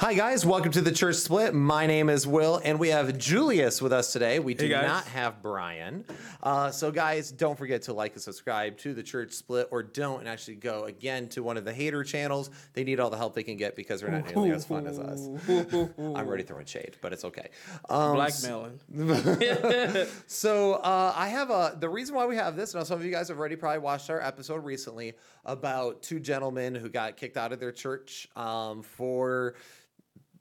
Hi, guys. Welcome to the Church Split. My name is Will, and we have Julius with us today. We do Hey, not have Brian. Uh, so, guys, don't forget to like and subscribe to the Church Split, or don't and actually go again to one of the hater channels. They need all the help they can get because they're not nearly as fun as us. I'm already throwing shade, but it's okay. Um, Blackmailing. so uh, I have a the reason why we have this. Now some of you guys have already probably watched our episode recently about two gentlemen who got kicked out of their church um, for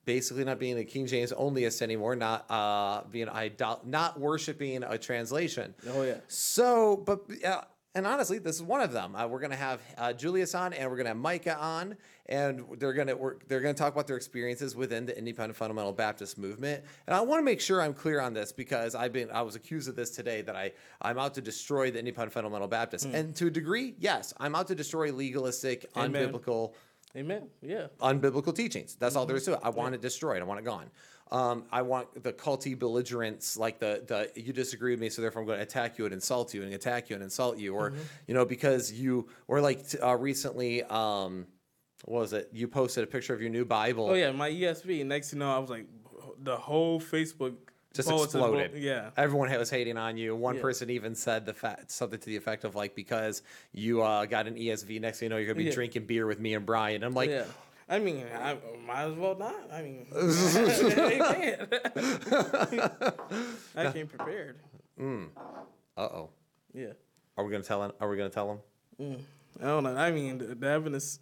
basically not being a King James onlyist anymore, not uh, being idol- not worshiping a translation. Oh, yeah. So, but uh, and honestly, this is one of them. Uh, we're gonna have uh, Julius on, and we're gonna have Micah on, and they're gonna work. They're gonna talk about their experiences within the Independent Fundamental Baptist movement. And I want to make sure I'm clear on this because I've been I was accused of this today that I I'm out to destroy the Independent Fundamental Baptist, and to a degree, yes, I'm out to destroy legalistic, Amen. unbiblical Amen. Yeah. unbiblical teachings. That's all there is to it. I want it destroyed. I want it gone. Um, I want the culty belligerence, like the the you disagree with me, so therefore I'm going to attack you and insult you and attack you and insult you, or you know because you or like t- uh, recently, um, what was it? You posted a picture of your new Bible. Oh yeah, my ESV. Next, you know, I was like, the whole Facebook just exploded. Yeah. everyone was hating on you. One Yeah. person even said the fact something to the effect of like because you uh, got an ESV, next thing you know you're gonna be Yeah. drinking beer with me and Brian. I'm like, yeah. I mean, I might as well not. I mean, I can't. I came prepared. Mm. Uh oh. Yeah. are we gonna tell him? Are we gonna tell him? I don't know. I mean, the, the evidence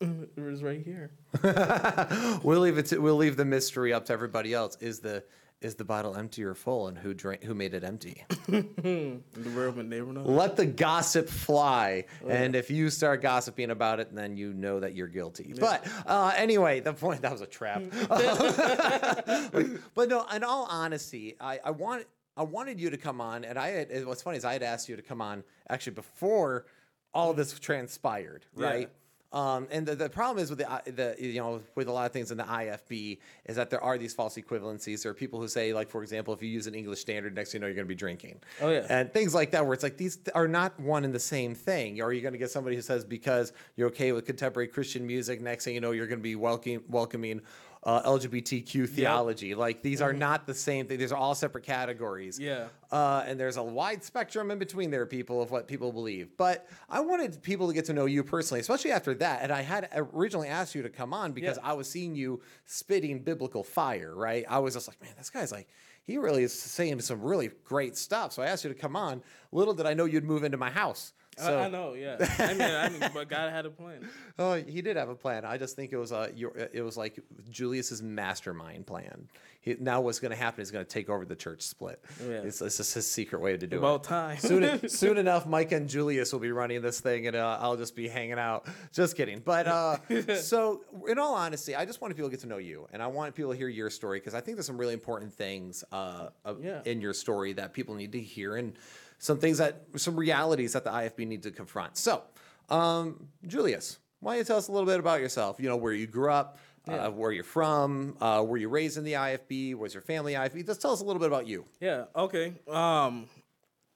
is right here. we'll leave it. To, we'll leave the mystery up to everybody else. Is the is the bottle empty or full, and who drank? Who made it empty? The world would never know. Let the gossip fly, and if you start gossiping about it, then you know that you're guilty. But uh, anyway, the point that was a trap. but no, in all honesty, I, I want I wanted you to come on, and I had, what's funny is I had asked you to come on actually before all this transpired, Yeah. Um, and the, the problem is with the, the you know with a lot of things in the IFB is that there are these false equivalencies. There are people who say like for example if you use an English standard next thing you know you're going to be drinking. Oh, yeah. And things like that where it's like these are not one and the same thing. Or are you going to get somebody who says because you're okay with contemporary Christian music next thing you know you're going to be welcoming welcoming uh, LGBTQ theology. Like these are not the same thing. These are all separate categories. Mm-hmm. Yeah. Uh, and there's a wide spectrum in between there, people, of what people believe. But I wanted people to get to know you personally, especially after that. And I had originally asked you to come on because Yeah. I was seeing you spitting biblical fire, right? I was just like, man, this guy's like, he really is saying some really great stuff. So I asked you to come on. Little did I know you'd move into my house. So, I, I know. Yeah. I mean, I mean, but God had a plan. Oh, he did have a plan. I just think it was uh, your, it was like Julius's mastermind plan. He, now what's going to happen is going to take over the church split. Yeah. It's, it's just his secret way to do it. About time. soon, soon enough, Mike and Julius will be running this thing, and uh, I'll just be hanging out. Just kidding. But uh, so, in all honesty, I just want people to get to know you, and I want people to hear your story because I think there's some really important things uh, Yeah. in your story that people need to hear, and some things that some realities that the IFB need to confront. So, um, Julius, why don't you tell us a little bit about yourself? You know, where you grew up. Uh, where you're from? Uh, were you raised in the IFB? Was your family IFB? Just tell us a little bit about you. Yeah. Okay. Um,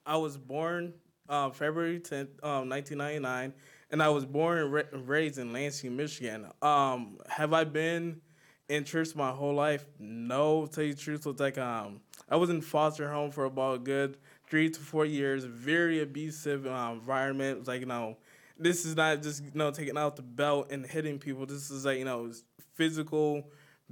I was born uh, February tenth, um, nineteen ninety nine, and I was born and ra- raised in Lansing, Michigan. Um, have I been in church my whole life? No. To tell you the truth, it's like um, I was in foster home for about a good three to four years. Very abusive um, environment. Like you know. This is not just you know taking out the belt and hitting people. This is like you know physical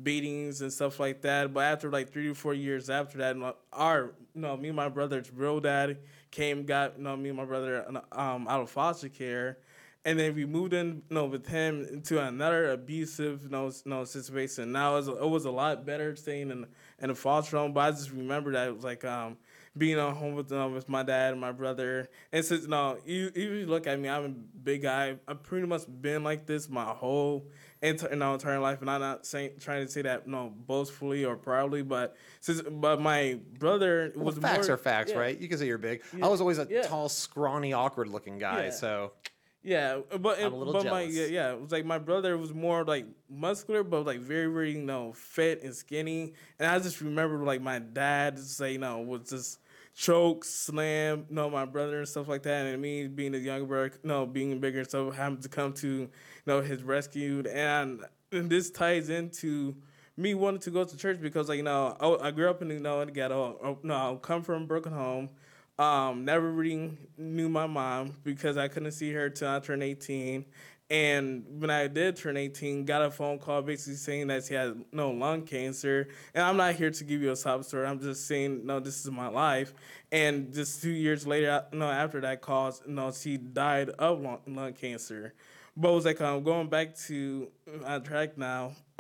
beatings and stuff like that. But after like three to four years after that, our you know me and my brother's real dad came got you know me and my brother um out of foster care, and then we moved in you know with him into another abusive you know, you know situation. Now it was, it was a lot better staying in in a foster home, but I just remember that it was like um being at home with um, with my dad and my brother. And since no, you you you look at me, I'm a big guy. I've pretty much been like this my whole entire, know, entire life, and I'm not saying trying to say that know boastfully or proudly, but since but my brother Well, was facts more- are facts, yeah. right? You can say you're big. I was always a Yeah. tall, scrawny, awkward looking guy. Yeah. So Yeah, but little but my yeah, yeah, it was like my brother was more like muscular, but like very very you know fit and skinny, and I just remember like my dad just say you know was just choke slam you know my brother and stuff like that, and me being a younger brother, you know being bigger, so having to come to you know his rescue, and, and this ties into me wanting to go to church because like you know I, I grew up in you know the ghetto. uh, No, I come from a broken home. Um, never really knew my mom because I couldn't see her till I turned 18. And when I did turn 18, got a phone call basically saying that she had no lung cancer. And I'm not here to give you a sob story. I'm just saying, no, this is my life. And just two years later, no, after that call, no, she died of lung, lung cancer. But it was like um, going back to my track now.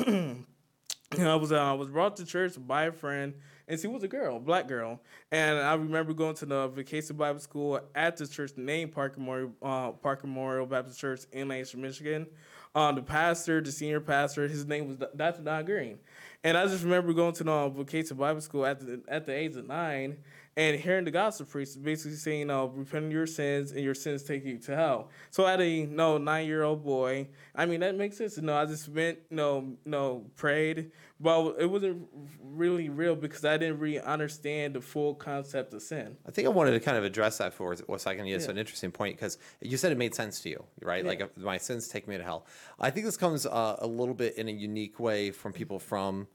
I was uh, I was brought to church by a friend, and she was a girl, black girl. And I remember going to the vacation Bible school at the church named Parker Memorial, uh, Memorial Baptist Church in Lansing, Michigan. Um, the pastor, the senior pastor, his name was Dr. Don Green. And I just remember going to the vacation Bible school at the at the age of nine and hearing the gospel preached, basically saying, you know, repent of your sins and your sins take you to hell. So I had a you know, nine year old boy. I mean, that makes sense. You know, I just went, you know, you know, prayed, but it wasn't really real because I didn't really understand the full concept of sin. I think I wanted to kind of address that for a second. It's Yeah. an interesting point because you said it made sense to you, right? Like Yeah. if my sins take me to hell. I think this comes uh, a little bit in a unique way from people from.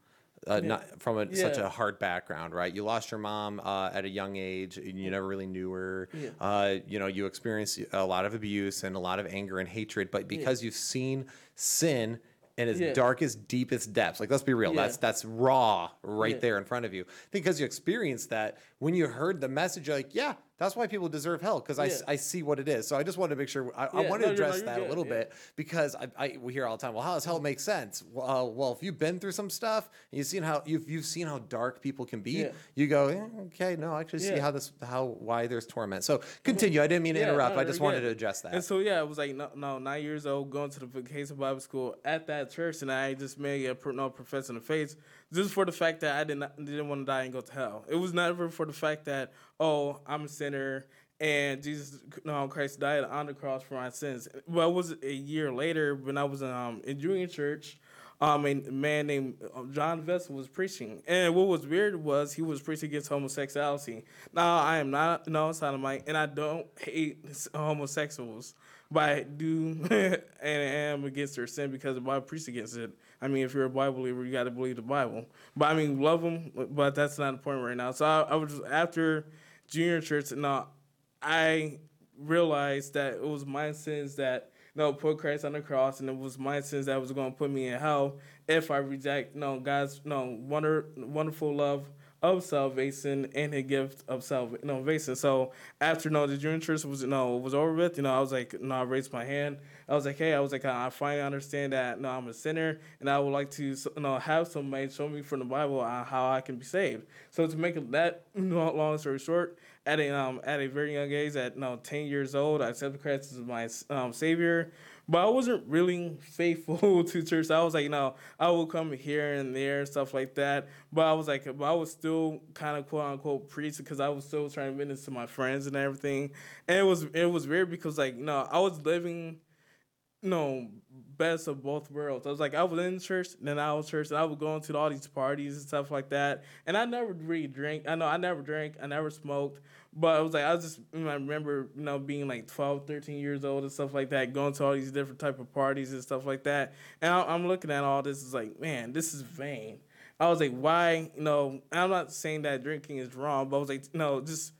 Uh, not from a, such a hard background, right? You lost your mom uh, at a young age. and You never really knew her. Yeah. Uh, you know, you experienced a lot of abuse and a lot of anger and hatred. But because you've seen sin in its Yeah. darkest, deepest depths, like let's be real, Yeah. that's that's raw right Yeah. there in front of you. Because you experienced that when you heard the message, you're like, yeah, that's why people deserve hell because I, Yeah. I see what it is. So I just wanted to make sure I, I Yeah, wanted no, to no, address you're that a little yeah. bit because I, I we hear all the time. Well, how does hell make sense? Well, uh, well, if you've been through some stuff, and you've seen how you've you've seen how dark people can be. You go, eh, okay, no, I actually see how this how why there's torment. So continue. I didn't mean to interrupt. no, I just wanted good. to address that. And so yeah, it was like no, no, nine years old, going to the vacation Bible school at that church, and I just made a no professing the faith just for the fact that I did not didn't want to die and go to hell. It was never for the fact that oh I'm a sinner and Jesus no Christ died on the cross for my sins. Well, it was a year later when I was um, in junior church. Um, a man named um, John Vessel was preaching, and what was weird was he was preaching against homosexuality. Now I am not no sodomite, and I don't hate homosexuals, but I do and I am against their sin because the Bible preaches against it. I mean, if you're a Bible believer, you got to believe the Bible. But I mean, love them, but that's not the point right now. So I, I was after junior church, and uh, I realized that it was my sins that you know, put Christ on the cross, and it was my sins that was going to put me in hell if I reject you know, God's you know, wonder, wonderful love of salvation and the gift of salvation. So after you know, the junior church was you know was over with, you know, I was like, know, I raised my hand. I was like, hey, I was like, I finally understand that know, I'm a sinner, and I would like to you know have somebody show me from the Bible uh, how I can be saved. So to make that long story short, at a um at a very young age, at know, ten years old, I accepted Christ as my um, savior. But I wasn't really faithful to church. I was like, you know, I would come here and there stuff like that. But I was like, but I was still kind of quote unquote preach because I was still trying to witness to my friends and everything. And it was it was weird because like, you know, I was living know, best of both worlds. I was like, I was in church, then I was church, and I would go into all these parties and stuff like that. And I never really drank. I know I never drank, I never smoked. But I was like, I was just, I remember, you know, being like 12, 13 years old and stuff like that, going to all these different type of parties and stuff like that. And I'm looking at all this, is like, man, this is vain. I was like, why, you know, I'm not saying that drinking is wrong, but I was like, no, just,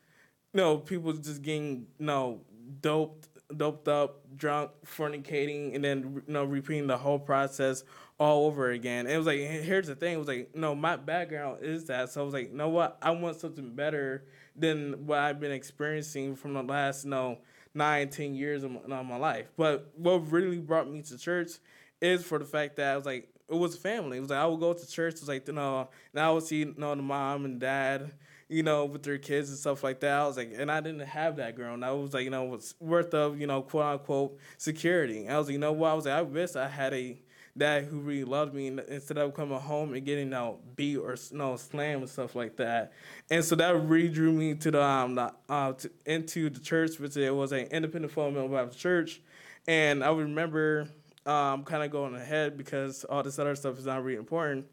you know, people just getting, you know, doped doped up, drunk, fornicating, and then you know repeating the whole process all over again. It was like, here's the thing: it was like, no, my background is that, so I was like, you know what? I want something better than what I've been experiencing from the last, you know, nine, ten years of my, of my life. But what really brought me to church is for the fact that I was like, it was family. It was like I would go to church. It was like, you know, and I would see, you know, the mom and dad you know, with their kids and stuff like that. I was like, and I didn't have that growing. I was like, you know, was worth of, you know, quote unquote security. I was like, you know what? I was like, I wish I had a dad who really loved me instead of coming home and getting you know, beat or you know, slam and stuff like that. And so that really drew me to the um the, uh to, into the church, which it was an independent fundamental Baptist church. And I remember um kind of going ahead because all this other stuff is not really important.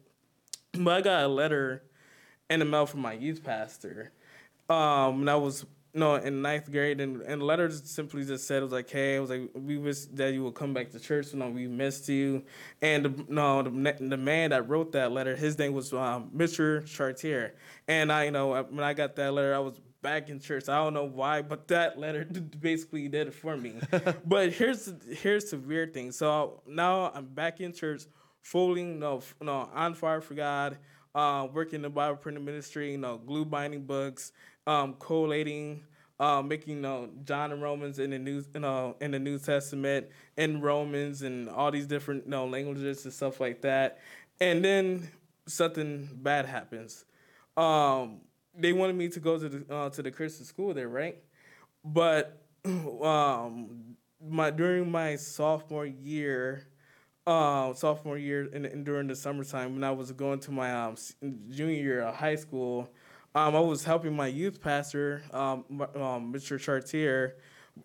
But I got a letter the mail from my youth pastor. Um, and I was no, in ninth grade, and and the letter simply just said it was like, hey, it was like we wish that you would come back to church. You know, we missed you. And the, no, the, the man that wrote that letter, his name was um, Mr. Chartier. And I, you know, when I got that letter, I was back in church. I don't know why, but that letter basically did it for me. but here's here's the weird thing. So now I'm back in church, fully, you know, you know on fire for God. Uh, working in the Bible printing ministry, you know, glue binding books, um, collating, uh, making you know, John and Romans in the New, you know, in the New Testament, in Romans, and all these different you know, languages and stuff like that. And then something bad happens. Um, they wanted me to go to the uh, to the Christian school there, right? But um, my during my sophomore year, uh, sophomore year and, and during the summertime when I was going to my um, junior year of high school, um, I was helping my youth pastor, um, um, Mr. Chartier,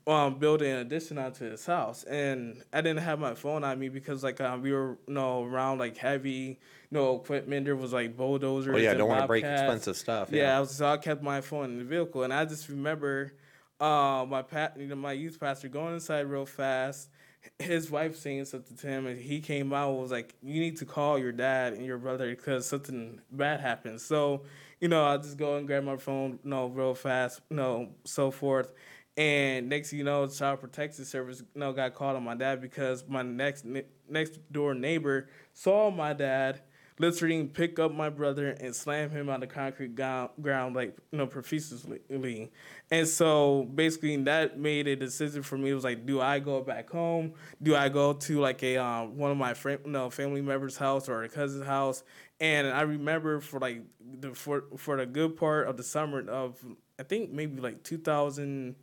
um, build an addition onto his house, and I didn't have my phone on me because like um, we were you know around like heavy you know equipment. There was like bulldozers. Oh yeah, and don't want to break expensive stuff. Yeah, Yeah. I was, so I kept my phone in the vehicle, and I just remember uh, my pat, you know, my youth pastor going inside real fast. His wife saying something to him, and he came out was like, "You need to call your dad and your brother because something bad happened." So, you know, I just go and grab my phone, you know, real fast, you know, so forth. And next, you know, Child Protective Service, you know, got called on my dad because my next next door neighbor saw my dad literally pick up my brother and slam him on the concrete ground, ground like you know profusely. And so basically that made a decision for me. It was like do i go back home? Do i go to like a um, one of my friend no family members house or a cousin's house? And i remember for like the for for the good part of the summer of i think maybe like 2000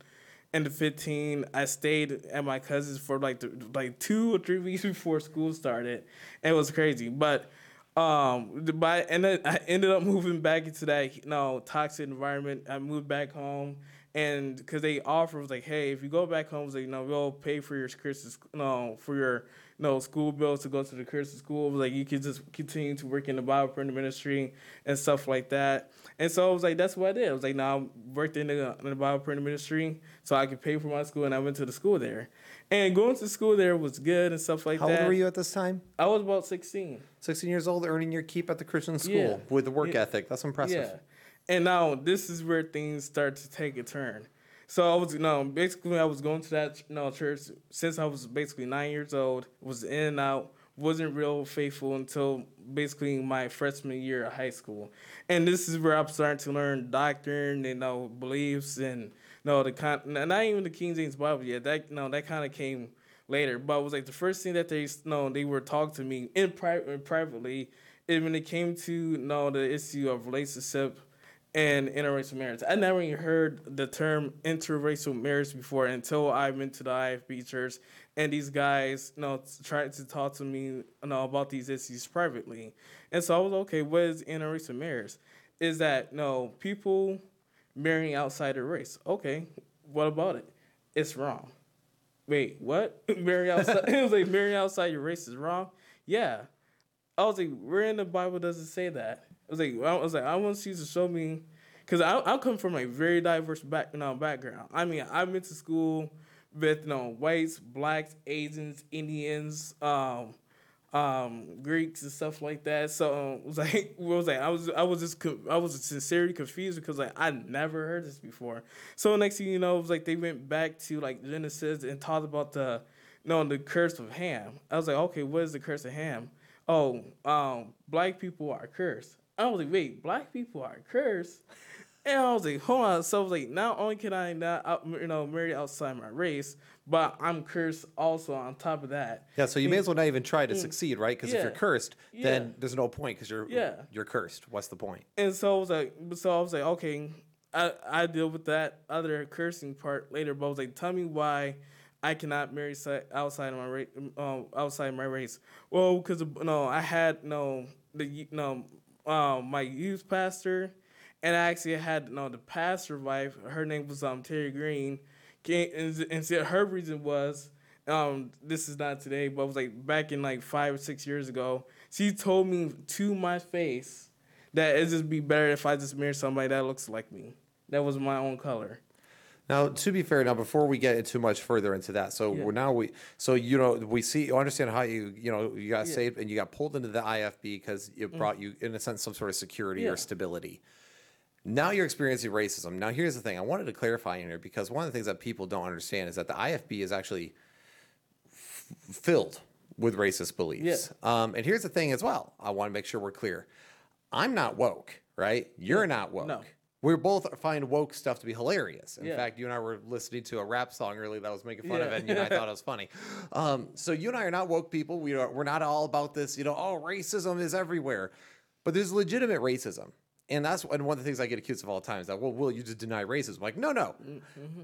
and 15 i stayed at my cousin's for like the, like two or three weeks before school started. It was crazy. But um, by and then I ended up moving back into that you know toxic environment. I moved back home, and because they offered was like, hey, if you go back home, was like, you know, we'll pay for your Christian, no, for your you know school bills to go to the Christian school. It was like you could just continue to work in the Bible printing ministry and stuff like that. And so I was like, that's what I did. I was like, now I worked in the, in the Bible printing ministry, so I could pay for my school, and I went to the school there. And going to school there was good and stuff like How that. How old were you at this time? I was about sixteen. 16 years old, earning your keep at the Christian school Yeah. with the work Yeah. ethic. That's impressive. Yeah. And now this is where things start to take a turn. So I was, you know, basically I was going to that, you know, church since I was basically nine years old. Was in and out. Wasn't real faithful until basically my freshman year of high school. And this is where I'm starting to learn doctrine, you know, beliefs, and know the con. And not even the King James Bible yet. That, know, that kind of came later. But it was like the first thing that they, know, they were talking to me in private, privately, and when it came to, you know, the issue of relationship and interracial marriage. I never even heard the term interracial marriage before until I went to the IFB church and these guys, you know, tried to talk to me, you know, about these issues privately. And so I was okay, what is interracial marriage? Is that you know, people marrying outside their race. Okay, what about it? It's wrong. Wait, what? marry outside it was like marrying outside your race is wrong? Yeah. I was like, where in the Bible does it say that? I was like, I was like, I want you to show me, because I I come from a very diverse back you know, background. I mean, I went to school with you know whites, blacks, Asians, Indians, um, um, Greeks and stuff like that. So um, was like, was like I was I was just I was sincerely confused because like I never heard this before. So next thing you know, it was like they went back to like Genesis and talked about the you know the curse of Ham. I was like, okay, what is the curse of Ham? Oh, um, black people are cursed. I was like, wait, black people are cursed. And I was like, hold on. So I was like, not only can I not, out, you know, marry outside my race, but I'm cursed also on top of that. Yeah, so you may as well not even try to succeed, right? Because if you're Mm. Yeah. cursed, then Yeah. there's no point because you're Yeah. you're cursed. What's the point? And so I was like, so I was like, okay, I, I deal with that other cursing part later. But I was like, tell me why I cannot marry outside of my race, um, outside my race. Well, because no, I had no the no, um, my youth pastor, and I actually had no the pastor wife. Her name was um Terry Green, and said her reason was. Um, this is not today, but it was like back in like five or six years ago. She told me to my face that it just be better if I just marry somebody that looks like me. That was my own color. Now, to be fair, now before we get too much further into that, so Yeah. we're now we, so you know, we see, you understand how you, you know, you got Yeah. Mm. saved and you got pulled into the IFB because it brought you, in a sense, some sort of security Yeah. or stability. Now you're experiencing racism. Now, here's the thing: I wanted to clarify in here because one of the things that people don't understand is that the IFB is actually f- filled with racist beliefs. Um, and here's the thing as well: I want to make sure we're clear. I'm not woke, right? You're not woke. No. We both find woke stuff to be hilarious. In Yeah. fact, you and I were listening to a rap song earlier that I was making fun of it, and you know, I thought it was funny. Um, so you and I are not woke people. We are, we're not all about this, you know, oh, racism is everywhere. But there's legitimate racism. And that's and one of the things I get accused of all the time is that, well, will you just deny racism? Like, no, no.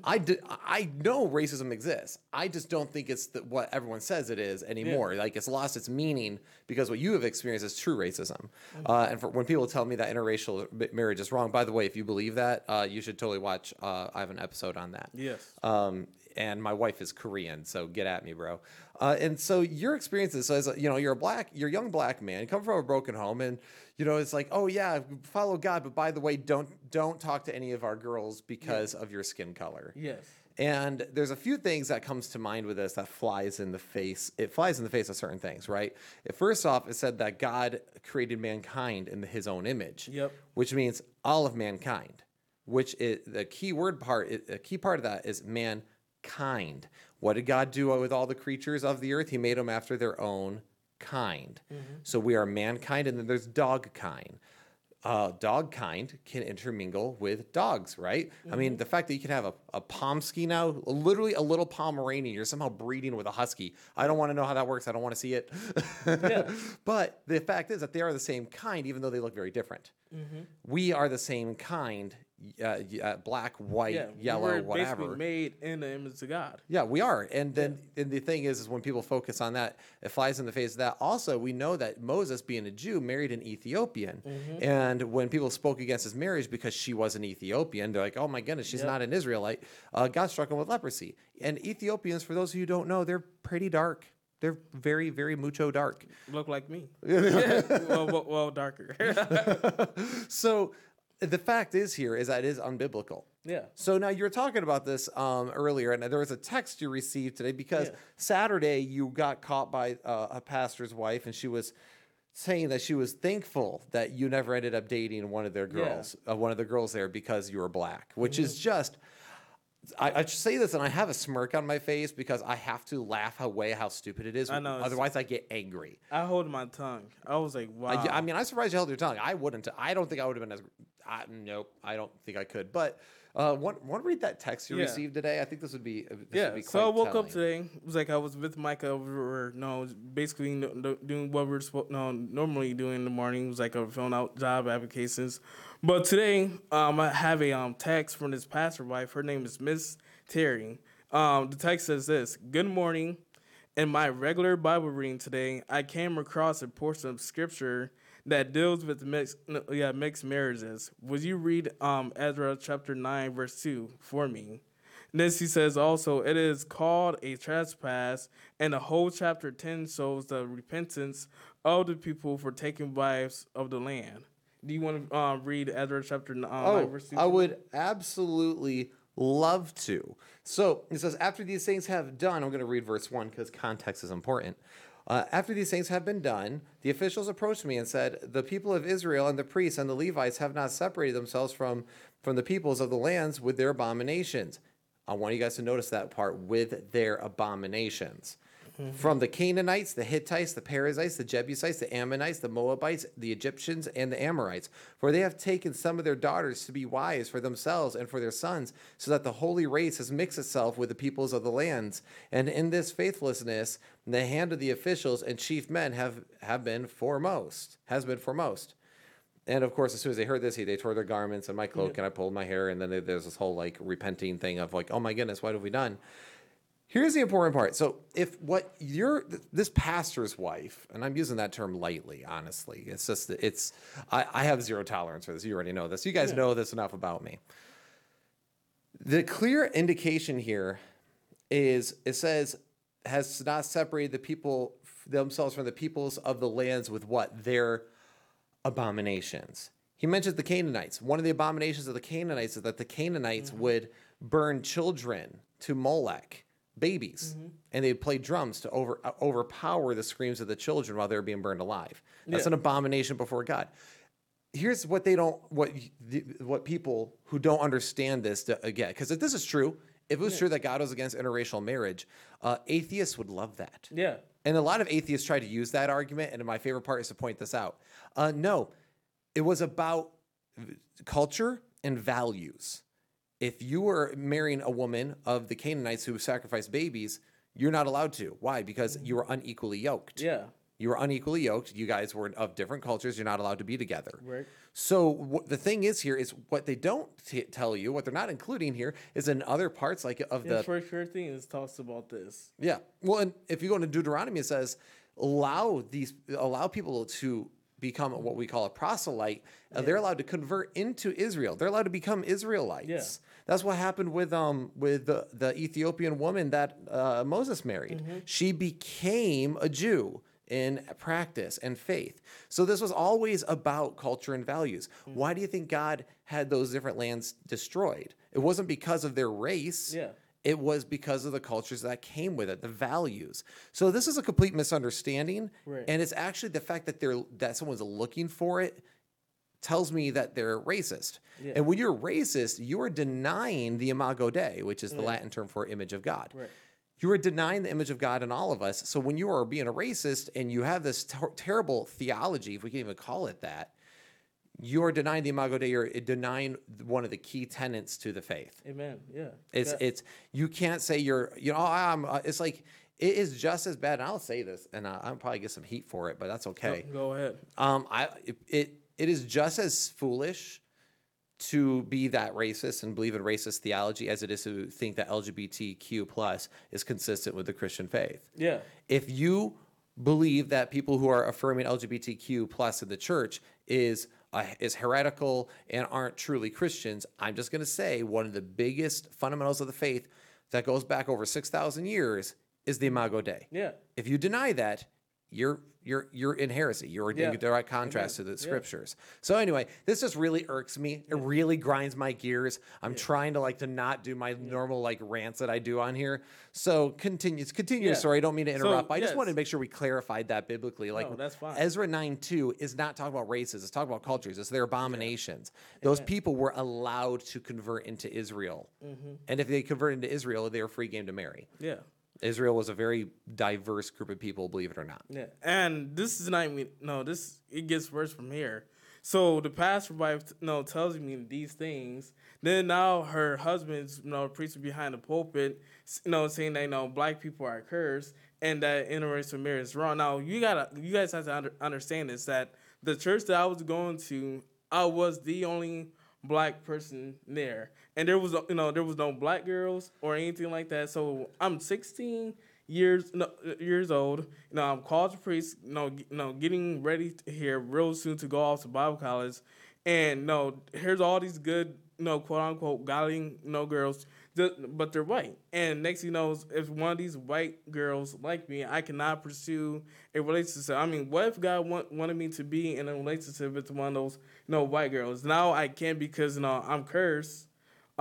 I did I know racism exists. I just don't think it's the, what everyone says it is anymore. Like, it's lost its meaning because what you have experienced is true racism. Uh, and for, when people tell me that interracial marriage is wrong, by the way, if you believe that, uh, you should totally watch. Uh, I have an episode on that. Yes. Um, and my wife is Korean, so get at me, bro. Uh, and so your experiences, so as a, you know, you're a black, you're a young black man, come from a broken home, and you know, it's like, oh yeah, follow God, but by the way, don't don't talk to any of our girls because of your skin color. Yes. And there's a few things that comes to mind with this that flies in the face. It flies in the face of certain things, right? It, first off, it said that God created mankind in His own image, Yep. which means all of mankind. Which is the key word part. A key part of that is mankind. What did God do with all the creatures of the earth? He made them after their own kind. Mm-hmm. So we are mankind, and then there's dog kind uh, dog kind can intermingle with dogs, right? I mean, mm-hmm. the fact that you can have a, a Pomsky now, literally a little Pomeranian, you're somehow breeding with a Husky. I don't want to know how that works. I don't want to see it. but the fact is that they are the same kind, even though they look very different. Mm-hmm. We are the same kind, uh, y- uh, black, white, Yeah. yellow, we were whatever. made in the image of God. Yeah, we are. And then and the thing is, is when people focus on that, it flies in the face of that. Also, we know that Moses, being a Jew, married an Ethiopian. Mm-hmm. And when people spoke against his marriage because she was an Ethiopian, they're like, oh my goodness, she's Yep. not an Israelite. Uh, God struck him with leprosy. And Ethiopians, for those of you who don't know, they're pretty dark. They're very, very mucho dark. Look like me. well, well, well, darker. So the fact is here is that it is unbiblical. yeah. So now you were talking about this um, earlier, and there was a text you received today because Yeah. Saturday you got caught by uh, a pastor's wife, and she was saying that she was thankful that you never ended up dating one of their Yeah. Mm-hmm. girls, uh, one of the girls there, because you were black, which is just. I, I say this and I have a smirk on my face because I have to laugh away how stupid it is. I know, Otherwise, I get angry. I hold my tongue. I was like, wow. I, I mean, I'm surprised you held your tongue. I wouldn't. I don't think I would have been as. I, nope. I don't think I could. But uh, want want to read that text you Yeah. received today? I think this would be. This yeah. Would be So I woke up today. It was like I was with Micah. We were no, basically doing what we we're no, normally doing in the morning. It was like a filling out job applications. But today, um, I have a um text from this pastor wife. Her name is Miss Terry. Um, the text says this: Good morning. In my regular Bible reading today, I came across a portion of scripture that deals with mixed, yeah, mixed marriages. Would you read um, Ezra chapter 9, verse 2 for me? Then she says also, it is called a trespass, and the whole chapter 10 shows the repentance of the people for taking wives of the land. Do you want to um, read Ezra chapter 9, Oh, verse 2? I would absolutely love to. So it says, after these things have done, I'm going to read verse one because context is important. Uh, after these things have been done, the officials approached me and said, "The people of Israel and the priests and the Levites have not separated themselves from from the peoples of the lands with their abominations." I want you guys to notice that part with their abominations. From the Canaanites, the Hittites, the Perizzites, the Jebusites, the Ammonites, the Moabites, the Egyptians, and the Amorites. For they have taken some of their daughters to be wives for themselves and for their sons, so that the holy race has mixed itself with the peoples of the lands. And in this faithlessness, the hand of the officials and chief men have, have been foremost, has been foremost. And of course, as soon as they heard this, he, they tore their garments and my cloak, and I pulled my hair. And then there's this whole like repenting thing of like, oh my goodness, what have we done? Here's the important part. So, if what you're this pastor's wife, and I'm using that term lightly, honestly, it's just that it's I, I have zero tolerance for this. You already know this. You guys know this enough about me. The clear indication here is it says has not separated the people themselves from the peoples of the lands with what their abominations. He mentions the Canaanites. One of the abominations of the Canaanites is that the Canaanites mm-hmm. would burn children to Molech, babies, and they'd play drums to over uh, overpower the screams of the children while they were being burned alive. That's Yeah. an abomination before God. Here's what they don't what the, what people who don't understand this to, uh, get because if this is true, if it was true that God was against interracial marriage, uh, atheists would love that. Yeah. And a lot of atheists try to use that argument. And my favorite part is to point this out. Uh, no, it was about culture and values. If you were marrying a woman of the Canaanites who sacrificed babies, you're not allowed to. Why? Because you were unequally yoked. Yeah. You were unequally yoked. You guys were of different cultures. You're not allowed to be together. Right. So the thing is here is what they don't t- tell you, what they're not including here, is in other parts like of The the first Corinthians talks about this. yeah. Well, and if you go into Deuteronomy, it says allow these allow people to become what we call a proselyte. Uh, they're allowed to convert into Israel. They're allowed to become Israelites. Yeah. That's what happened with um with the, the Ethiopian woman that uh, Moses married. She became a Jew in practice and faith. So this was always about culture and values. Why do you think God had those different lands destroyed? It wasn't because of their race. Yeah. It was because of the cultures that came with it, the values. So this is a complete misunderstanding, Right. and it's actually the fact that they're that someone's looking for it tells me that they're racist. Yeah. And when you're racist, you are denying the imago Dei, which is the Latin term for image of God. Right. You are denying the image of God in all of us. So when you are being a racist and you have this ter- terrible theology, if we can even call it that, you are denying the imago Dei. You're denying one of the key tenets to the faith. Amen. Yeah. It's Yeah. it's you can't say you're you know I'm uh, it's like it is just as bad. And I'll say this, and I, I'll probably get some heat for it, but that's okay. Go ahead. Um, I it, it it is just as foolish to be that racist and believe in racist theology as it is to think that LGBTQ plus is consistent with the Christian faith. Yeah. If you believe that people who are affirming LGBTQ plus in the church is uh, is heretical and aren't truly Christians, I'm just going to say one of the biggest fundamentals of the faith that goes back over six thousand years is the Imago Dei. Yeah. If you deny that, you're you're you're in heresy. You're in direct contrast to the scriptures. So anyway, this just really irks me. It really grinds my gears. I'm trying to like to not do my normal like rants that I do on here. So continue continue Yeah. story. I don't mean to interrupt. but I just yes. wanted to make sure we clarified that biblically. Like No, that's fine. Ezra 9 2 is not talking about races, it's talking about cultures, it's their abominations. Those people were allowed to convert into Israel. Mm-hmm. And if they convert into Israel, they were free game to marry. Yeah. Israel was a very diverse group of people, believe it or not. Yeah, and this is not even no. This it gets worse from here. So the pastor wife, you know, tells me these things. Then now her husband's, you know, preaching behind the pulpit, you know, saying that you know black people are cursed and that interracial marriage is wrong. Now you gotta, you guys have to under, understand this that the church that I was going to, I was the only black person there, and there was, you know, there was no black girls or anything like that. So I'm 16 years no, years old. You know, I'm college priest. You know, you know, getting ready here real soon to go off to Bible college, and you know, here's all these good, you know, quote unquote godly, you know, girls, but they're white. And next, you know, if one of these white girls like me, I cannot pursue a relationship. I mean, what if God want, wanted me to be in a relationship with one of those, you know, white girls? Now I can't because you know I'm cursed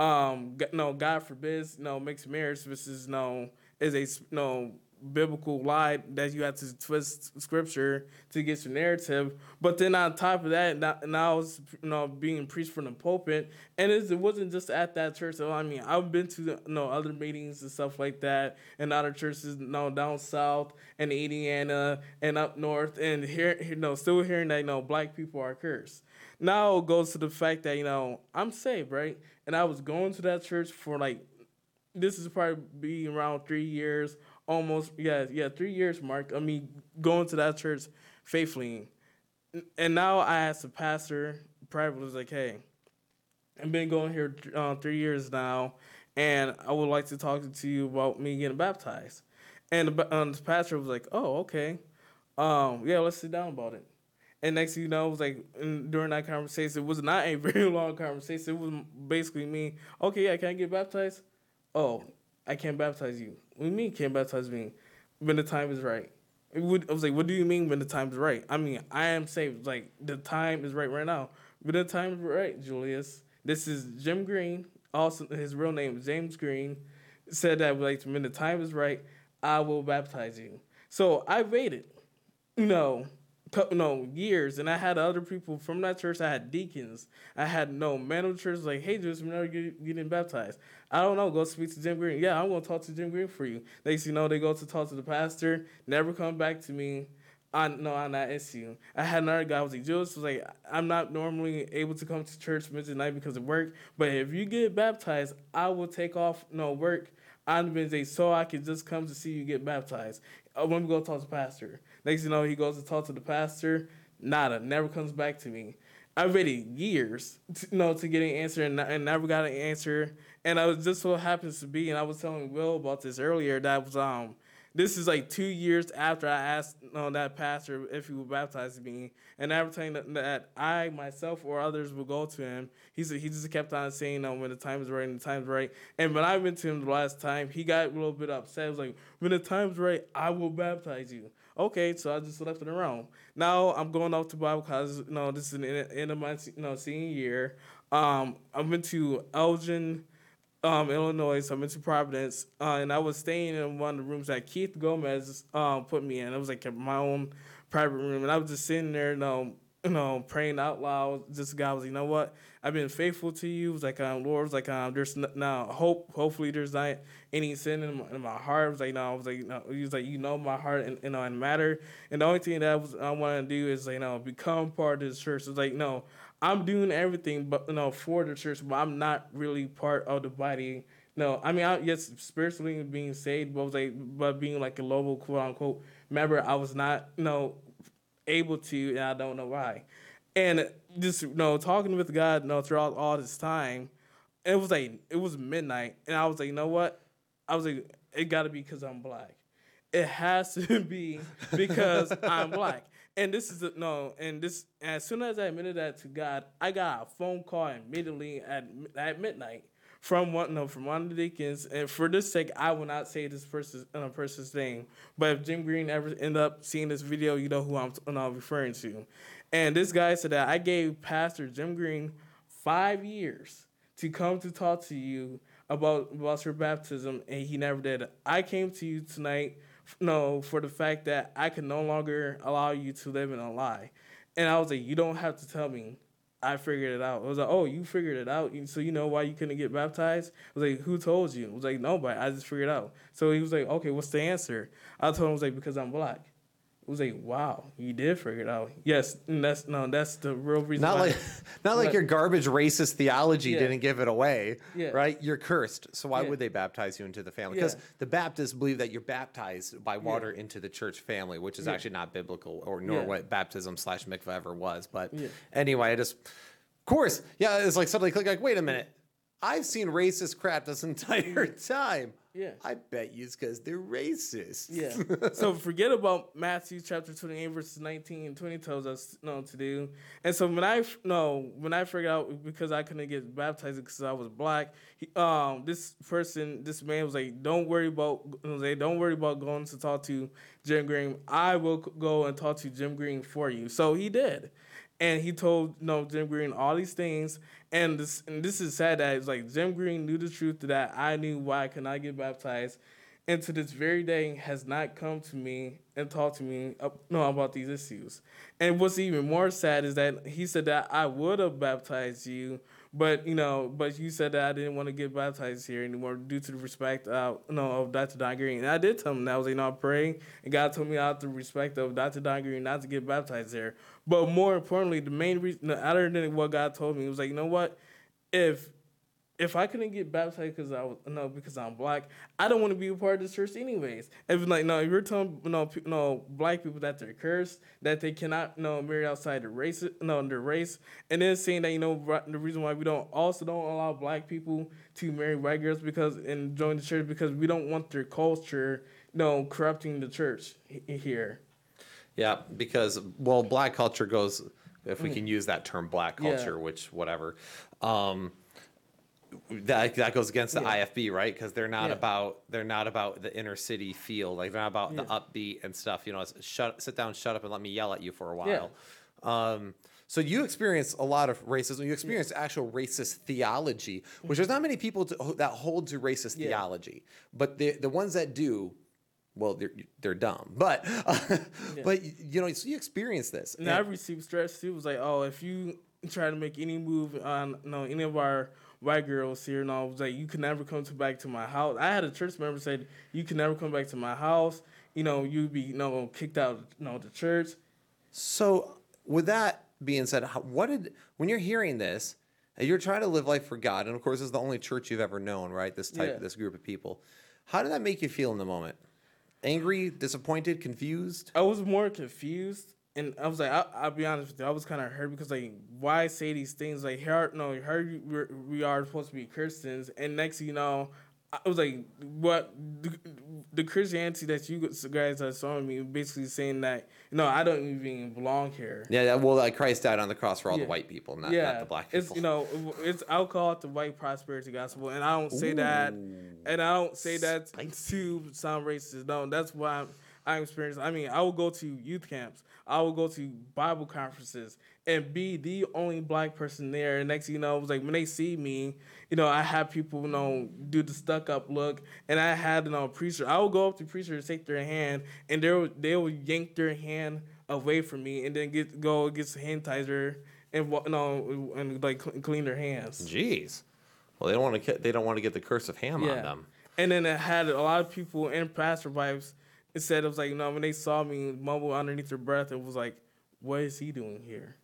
um no god forbids no mixed marriage which is no is a no biblical lie that you have to twist scripture to get your narrative. But then on top of that now, now it's you know being preached from the pulpit and it wasn't just at that church so i mean i've been to you know other meetings and stuff like that and other churches you know down south and indiana and up north and here you know still hearing that you know black people are cursed now it goes to the fact that you know I'm saved, right? And I was going to that church for like this is probably be around three years, almost yeah, yeah, three years mark. I mean, going to that church faithfully, and now I asked the pastor privately, like, hey, I've been going here uh, three years now, and I would like to talk to you about me getting baptized. And the, um, the pastor was like, oh, okay, um, yeah, let's sit down about it. And next thing you know, it was like in, during that conversation, it was not a very long conversation. It was basically me. Okay, yeah, can I get baptized? Oh, I can't baptize you. What do you mean can't baptize me? When the time is right. Would, I was like, what do you mean when the time is right? I mean, I am saved. Like the time is right right now. When the time is right, Julius. This is Jim Green. also his real name is James Green, said that like when the time is right, I will baptize you. So I waited, you know, cou- no years, and I had other people from that church. I had deacons. I had no man of the church like, hey, just never get, getting baptized. I don't know. Go speak to Jim Green. Yeah, I'm gonna talk to Jim Green for you. Next, you know, they go to talk to the pastor. Never come back to me on no on that issue. I had another guy was like Jules was like I'm not normally able to come to church midnight night because of work, but if you get baptized, I will take off no work on Wednesday so I can just come to see you get baptized. Uh, when we go talk to the pastor. Next you know he goes to talk to the pastor, nada, never comes back to me. I waited years, to, you know, to get an answer and, and never got an answer. And I was just so happens to be, and I was telling Will about this earlier. That was um this is like two years after I asked you know, that pastor if he would baptize me, and every time that, that I myself or others would go to him, he said he just kept on saying, "No, when the time is right, and the time's right." And when I went to him the last time, he got a little bit upset. He was like, "When the time's right, I will baptize you." Okay, so I just left it around. Now I'm going off to Bible college. You know, this is the end of my you know senior year. Um, I went to Elgin um, Illinois, so I went to Providence, uh, and I was staying in one of the rooms that Keith Gomez um, put me in. It was like my own private room, and I was just sitting there, you know, you know, praying out loud. This guy was, you know what? I've been faithful to you. It was like, um, Lord, it was like, um, there's n- now hope. Hopefully, there's not any sin in my, in my heart. It was like, know, I was like, know, he was like, you know, my heart and you know, and matter. And the only thing that I was I want to do is, you know, become part of this church. It's like, no, I'm doing everything, but you know, for the church, but I'm not really part of the body. No, I mean, I, yes, spiritually being saved, but was like, but being like a global quote unquote member, I was not, you know, able to, and I don't know why. And just you know, talking with God, you know, throughout all this time, it was like it was midnight, and I was like, you know what? I was like, it got to be because I'm black. It has to be because I'm black. And this is the, no, and this as soon as I admitted that to God, I got a phone call immediately at at midnight from one no from one of the deacons. And for this sake, I will not say this person's uh, person's name. But if Jim Green ever end up seeing this video, you know who I'm, you know, referring to. And this guy said that I gave Pastor Jim Green five years to come to talk to you about about your baptism, and he never did. I came to you tonight, no, for the fact that I can no longer allow you to live in a lie. And I was like, you don't have to tell me. I figured it out. I was like, oh, you figured it out, so you know why you couldn't get baptized? I was like, who told you? I was like, nobody. I just figured it out. So he was like, okay, what's the answer? I told him, I was like, because I'm black. Was like, wow, you did figure it out. Yes, and that's no, that's the real reason. Not like, not like your garbage racist theology Yeah. didn't give it away, Yeah. right? You're cursed, so why Yeah. would they baptize you into the family? Because the Baptists believe that you're baptized by water into the church family, which is actually not biblical, or nor what baptism slash mikvah ever was. But anyway, I just, of course, yeah, it's like suddenly click, like, wait a minute, I've seen racist crap this entire time. Yeah. I bet you it's because they're racist. Yeah. so forget about Matthew chapter 28 verses 19 and 20 tells us know, to do. And so when I no when I figured out because I couldn't get baptized because I was black, he, um this person this man was like, don't worry about like, don't worry about going to talk to Jim Green. I will go and talk to Jim Green for you. So he did. And he told you know, Jim Green all these things, and this and this is sad that it's like Jim Green knew the truth that I knew why I could not get baptized, and to this very day has not come to me and talked to me no, about these issues. And what's even more sad is that he said that I would have baptized you, but you know, but you said that I didn't want to get baptized here anymore due to the respect uh, no, of Dr. Don Green. And I did tell him that I was, you know, praying, and God told me out the respect of Dr. Don Green not to get baptized there. But more importantly, the main reason, other than what God told me, was like, you know what, if if I couldn't get baptized because I was no because I'm black, I don't want to be a part of this church anyways. If like no, if you're telling no pe- no black people that they're cursed, that they cannot no marry outside the race no their race, and then saying that you know the reason why we don't also don't allow black people to marry white girls because and join the church because we don't want their culture no corrupting the church here. Yeah, because well, black culture goes if we can use that term, black Mm. Yeah. culture, which whatever. Um, that that goes against the Yeah. IFB, right? Because they're not Yeah. about they're not about the inner city feel. Like they're not about the Yeah. upbeat and stuff. You know, it's shut sit down, shut up, and let me yell at you for a while. Um, So you experience a lot of racism. You experience actual racist theology, which there's not many people to, that hold to racist Yeah. theology, but the the ones that do, well, they're they're dumb. But but you know, so you experience this. And I received stress too. It was like, oh, if you try to make any move on know, any of our white girls here, and I was like, you can never come to back to my house. I had a church member said, you can never come back to my house. You know, you'd be you know kicked out you know the church. So, with that being said, what did when you're hearing this, you're trying to live life for God, and of course, this is the only church you've ever known, right? This type, Yeah. this group of people. How did that make you feel in the moment? Angry, disappointed, confused? I was more confused, and I was like, I, I'll be honest with you, I was kind of hurt because like, why say these things? Like, here, no, here we're, we are supposed to be Christians, and next you know, I was like, what the, the Christianity that you guys are showing me, basically saying that you know I don't even belong here. Yeah, well, like Christ died on the cross for all Yeah. the white people, not, yeah, not the black people. it's you know it's I'll call it the white prosperity gospel, and I don't say that, and I don't say that to sound racist. No, that's why I'm, I'm experiencing. I mean, I will go to youth camps, I would go to Bible conferences, and be the only black person there. And next, you know, it was like when they see me, you know, I have people, you know, do the stuck up look, and I had you know a preacher. I would go up to preachers, and take their hand, and they will they will yank their hand away from me, and then get go get sanitizer and you know and like clean their hands. Jeez. Well, they don't want to. They don't want to get the curse of Ham on them. And then it had a lot of people in pastor wives. It said it was like you know when they saw me mumble underneath their breath, it was like, what is he doing here?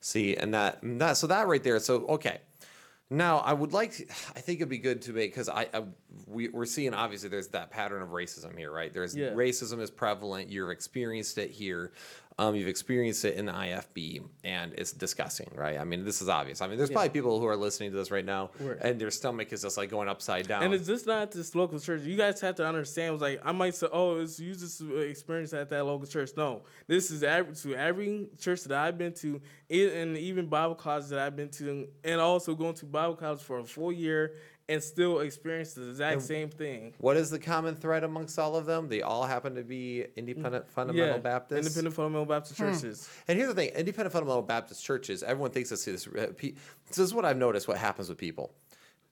See, and that that so that right there. So okay, now I would like. To, I think it'd be good to make because I, I we, we're seeing obviously there's that pattern of racism here, right? There's Yeah. racism is prevalent. You've experienced it here. Um, you've experienced it in the IFB, and it's disgusting, right? I mean, this is obvious. I mean, there's probably people who are listening to this right now, Right. and their stomach is just like going upside down. And it's just not this local church. You guys have to understand. Was like I might say, oh, it's you just experience at that local church. No, this is every to every church that I've been to, and even Bible colleges that I've been to, and also going to Bible college for a full year and still experience the exact same thing. what is the common thread amongst all of them? They all happen to be independent fundamental Baptists. independent fundamental Baptist churches. And here's the thing: independent fundamental Baptist churches. Everyone thinks this is uh, this is what I've noticed. What happens with people?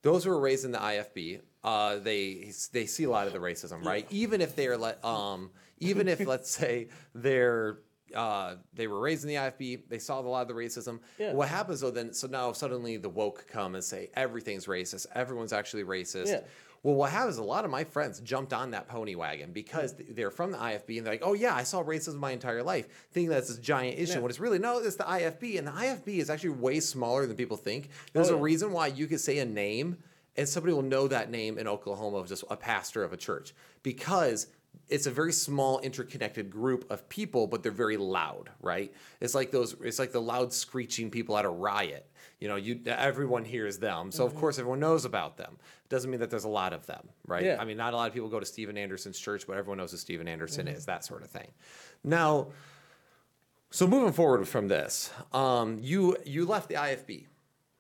Those who are raised in the IFB, uh, they they see a lot of the racism, right? Even if they're like, um, even if let's say they're uh, they were raised in the IFB, they saw a lot of the racism. Yeah. What happens though? Then so now suddenly the woke come and say everything's racist. Everyone's actually racist. Yeah. Well, what happens? A lot of my friends jumped on that pony wagon because th- they're from the IFB and they're like, "Oh yeah, I saw racism my entire life," thinking that's this giant issue. Yeah. When it's really no, it's the IFB, and the IFB is actually way smaller than people think. There's Oh, a reason why you could say a name and somebody will know that name in Oklahoma of just a pastor of a church because it's a very small interconnected group of people but they're very loud right? It's like those it's like the loud screeching people at a riot. You know you everyone hears them. So Mm-hmm. of course everyone knows about them. Doesn't mean that there's a lot of them right? Yeah. i mean not a lot of people go to stephen anderson's church but everyone knows who stephen anderson Mm-hmm. is that sort of thing. Now so moving forward from this um, you you left the ifb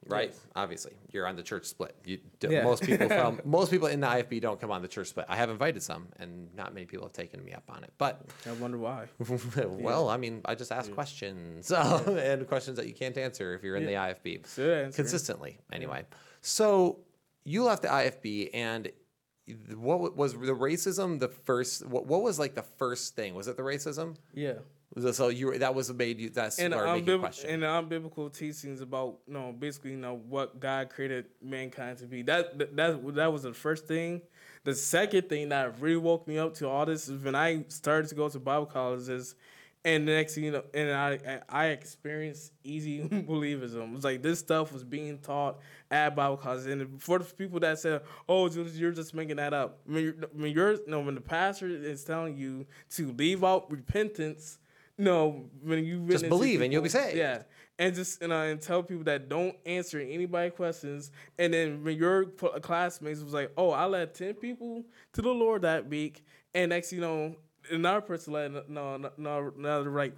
right? Yes. obviously you're on the church split. You, Yeah. most people from most people in the ifb don't come on the church split. I have invited some and not many people have taken me up on it but I wonder why. well i mean i just ask questions and questions that you can't answer if you're in the ifb consistently anyway. So you left the ifb and what was the racism the first what, what was like the first thing? Was it the racism? Yeah. So you that was made you that's and question and the unbiblical teachings about you know basically you know what God created mankind to be. That that that, that was the first thing. The second thing that really woke me up to all this is when I started to go to Bible colleges, and the next thing you know, and I I experienced easy believism. It was like this stuff was being taught at Bible colleges, and for the people that said, "Oh, you're just making that up," when you're, when you're no when the pastor is telling you to leave out repentance. No, when you to believe and you'll be saved. Yeah, and just you know, and tell people that don't answer anybody questions. And then when your cl- classmates was like, "Oh, I led ten people to the Lord that week," and next you know, another person led no, no, no another like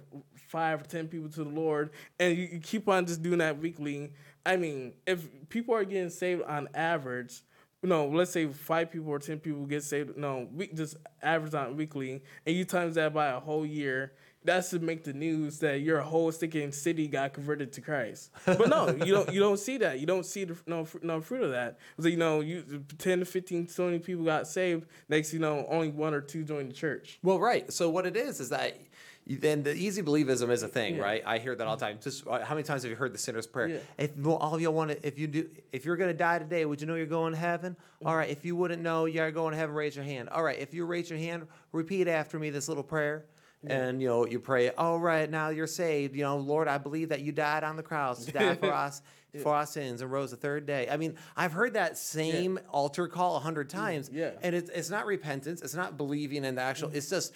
five or ten people to the Lord, and you, you keep on just doing that weekly. I mean, if people are getting saved on average. you know, let's say five people or ten people get saved, no, we just average on weekly, and you times that by a whole year, that's to make the news that your whole sticking city got converted to Christ. But no, you don't. You don't see that. You don't see the no no fruit of that. So you know, you 10 to 15, 20 people got saved. Next, you know, only one or two joined the church. Well, right. So what it is is that then the easy believism is a thing, Yeah. right? I hear that all the time. Just uh, how many times have you heard the sinner's prayer? Yeah. If well, all of y'all want to, if you do, if you're gonna die today, would you know you're going to heaven? Mm-hmm. All right. If you wouldn't know you're going to heaven, raise your hand. All right. If you raise your hand, repeat after me this little prayer. And you know you pray. All right, now you're saved. You know, Lord, I believe that you died on the cross, died for us, for our sins, and rose the third day. I mean, I've heard that same altar call a hundred mm, times. Yeah. and it's it's not repentance. It's not believing in the actual. Mm. It's just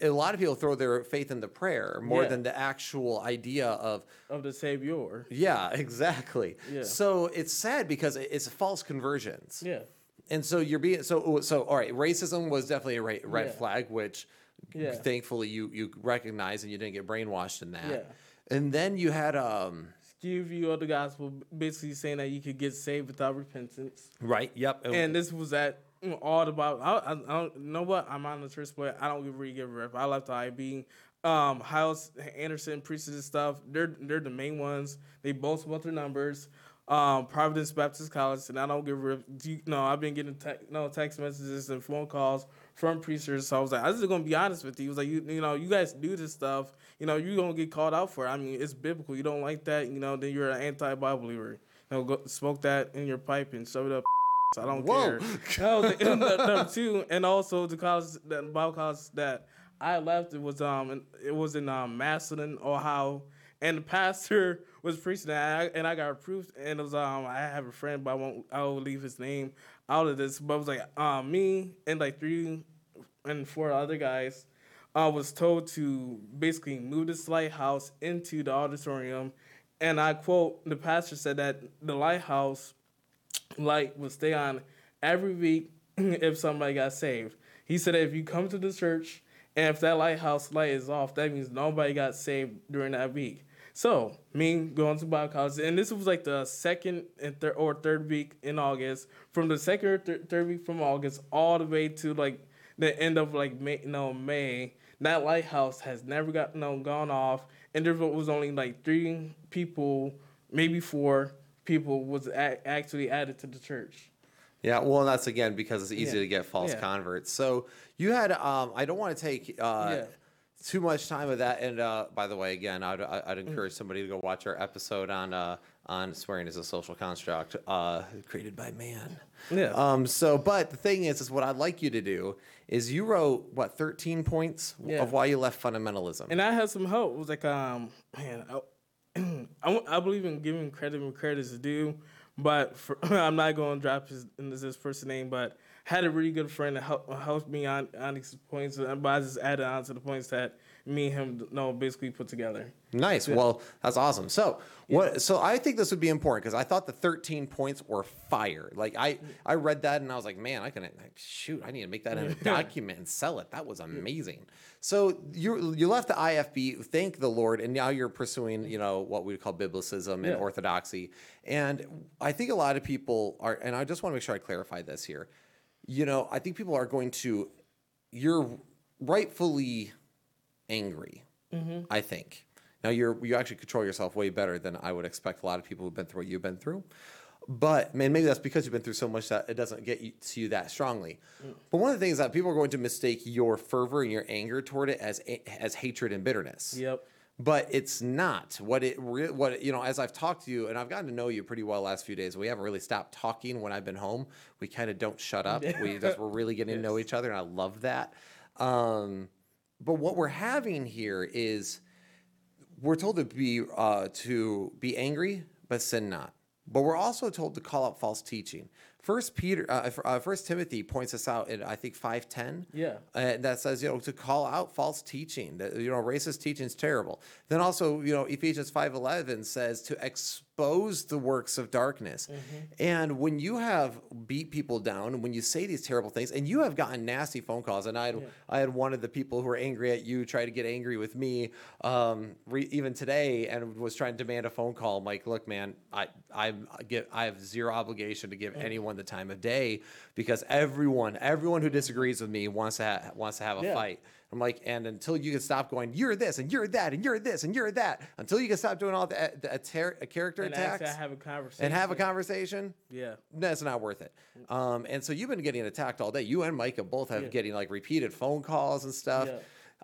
a lot of people throw their faith in the prayer more Yeah. than the actual idea of Of the Savior. yeah, exactly. Yeah. So it's sad because it's false conversions. Yeah. And so you're being so so. All right, racism was definitely a ra- red Yeah. flag, which Yeah. thankfully you you recognize and you didn't get brainwashed in that. Yeah. And then you had um Skew view of the gospel, basically saying that you could get saved without repentance. right. Yep. And this was at all the Bible. I, I, I don't you know what I'm on the church split. I don't really give a rip. I left the IB. Um, Hyles Anderson preaches and stuff. They're they're the main ones. They both want their numbers. Um, Providence Baptist College, and I don't give a rip. Do You know, I've been getting te- no text messages and phone calls from preachers. So I was like, I was just gonna be honest with you. He was like, you, you know, you guys do this stuff. You know, you're gonna get called out for it. I mean, it's biblical. You don't like that, you know, then you're an anti-Bible believer. You know, go smoke that in your pipe and shove it up. I don't Whoa. care. Was the, number two, and also the college, the Bible college that I left. It was um, it was in um, Massillon, Ohio, and the pastor was preaching, and I, and I got approved. And it was um, I have a friend, but I won't, I will leave his name out of this. But it was like um, me and like three and four other guys. I was told to basically move this lighthouse into the auditorium, and I quote: the pastor said that the lighthouse light would stay on every week if somebody got saved. He said if you come to the church and if that lighthouse light is off, that means nobody got saved during that week. So me going to Bible college, and this was like the second and or third week in August. From the second or thir- third week from August all the way to like the end of like May, no May, that lighthouse has never got no gone off, and there was only like three people, maybe four people was a- actually added to the church. Yeah, well, that's again because it's easy Yeah. to get false Yeah. converts. So you had, um, I don't want to take uh, Yeah. too much time of that. And uh, by the way, again, I'd, Mm. I'd encourage somebody to go watch our episode on uh, on swearing is a social construct uh, created by man. Yeah. Um. So, but the thing is, is what I'd like you to do is you wrote what 13 points Yeah. of why you left fundamentalism. And I had some help. It was like, um, man, I believe in giving credit when credit is due, but for, I'm not going to drop his this person's name, but had a really good friend that helped, helped me on, on these points, and but I just added on to the points that me and him, you know, basically put together. Nice. Well, that's awesome. So what? So I think this would be important because I thought the 13 points were fire. Like I, I read that and I was like, man, I can like, shoot. I need to make that in a document and sell it. That was amazing. So you you left the IFB. Thank the Lord, and now you're pursuing you know what we call biblicism and Yeah. orthodoxy. And I think a lot of people are, and I just want to make sure I clarify this here. You know, I think people are going to. You're rightfully angry. Mm-hmm. I think. Now you're you actually control yourself way better than I would expect a lot of people who've been through what you've been through. But man, maybe that's because you've been through so much that it doesn't get you, to you that strongly. But one of the things that people are going to mistake your fervor and your anger toward it as as hatred and bitterness. Yep. But it's not what it re- what it- you know. As I've talked to you and I've gotten to know you pretty well last few days, we haven't really stopped talking when I've been home. We kind of don't shut up. We just we're really getting to know each other, and I love that. Um, but what we're having here is we're told to be uh, to be angry but sin not. But we're also told to call out false teaching. First peter uh, uh, first timothy points us out in i think 510 Yeah. uh, that says you know to call out false teaching that you know racist teaching is terrible. Then also you know ephesians 5.11 says to ex expose the works of darkness. And when you have beat people down, and when you say these terrible things, and you have gotten nasty phone calls, and I had, I had one of the people who were angry at you try to get angry with me, um, re- even today, and was trying to demand a phone call. I'm like, look, man, I I get I have zero obligation to give anyone the time of day because everyone everyone who disagrees with me wants to ha- wants to have a Yeah. fight. I'm like, and until you can stop going, you're this and you're that and you're this and you're that, until you can stop doing all the, the, the character And attacks actually have a conversation. and have a conversation, Yeah. that's not worth it. Um, and so you've been getting attacked all day. You and Micah both have Yeah. getting like repeated phone calls and stuff. Yeah.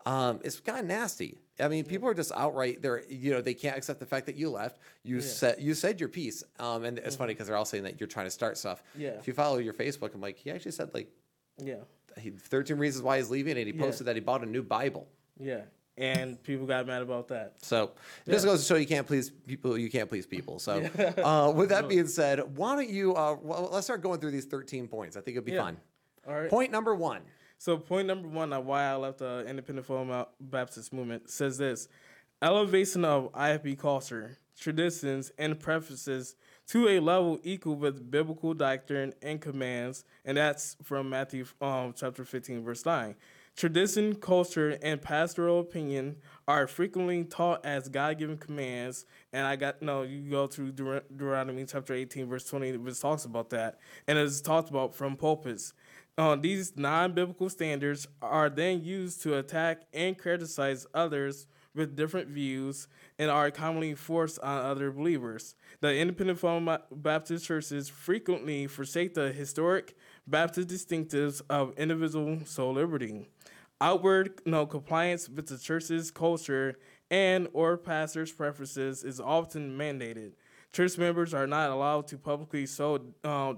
Um, it's gotten nasty. I mean, people are just outright. They're you know they can't accept the fact that you left. You said you said your piece. Um, and it's funny because they're all saying that you're trying to start stuff. Mm-hmm. Yeah. If you follow your Facebook, I'm like he actually said like Yeah. He, 13 reasons why he's leaving, and he Yeah. posted that he bought a new Bible. Yeah. And people got mad about that. So it just goes to show you can't please people. You can't please people. So uh, with that being said, why don't you? Uh, well, let's start going through these 13 points. I think it'd be Yeah. fun. All right. Point number one. So point number one on why I left the Independent Fundamental Baptist movement says this: elevation of IFB culture, traditions, and preferences to a level equal with biblical doctrine and commands, and that's from Matthew um, chapter fifteen, verse nine. Tradition, culture, and pastoral opinion are frequently taught as God-given commands, and I got no. You go through Deut- Deuteronomy chapter eighteen, verse twenty, which talks about that, and it's talked about from pulpits. Uh, these non-biblical standards are then used to attack and criticize others with different views and are commonly forced on other believers. The independent Baptist churches frequently forsake the historic Baptist distinctives of individual soul liberty. Outward no compliance with the church's culture and or pastors' preferences is often mandated. Church members are not allowed to publicly show uh,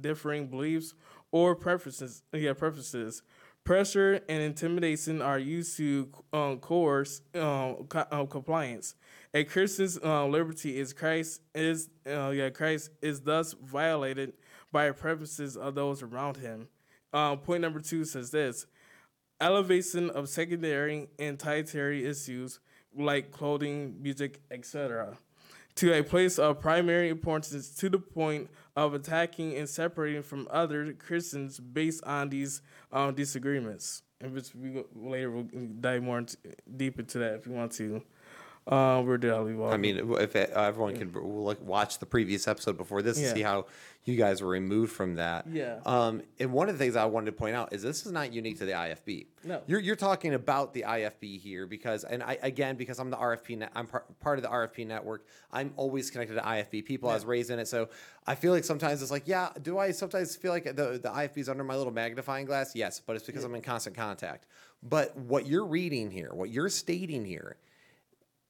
differing beliefs or preferences. Yeah, preferences. Pressure and intimidation are used to um, coerce um, co- uh, compliance. A Christian's uh, liberty is Christ is uh, yeah Christ is thus violated by the preferences of those around him. Um, point number two says this: elevation of secondary and tertiary issues like clothing, music, etc., to a place of primary importance to the point of attacking and separating from other Christians based on these um, disagreements. And we go, later we'll dive more into, deep into that if you want to. Uh, where did I leave off? I mean, if it, everyone can look, watch the previous episode before this and Yeah. see how you guys were removed from that. Yeah. Um, and one of the things I wanted to point out is this is not unique to the IFB. No. You're, you're talking about the IFB here because, and I again because I'm the RFP, net, I'm par- part of the RFP network. I'm always connected to IFB people. I was raised in it, so I feel like sometimes it's like, yeah. Do I sometimes feel like the the IFB is under my little magnifying glass? Yes, but it's because I'm in constant contact. But what you're reading here, what you're stating here,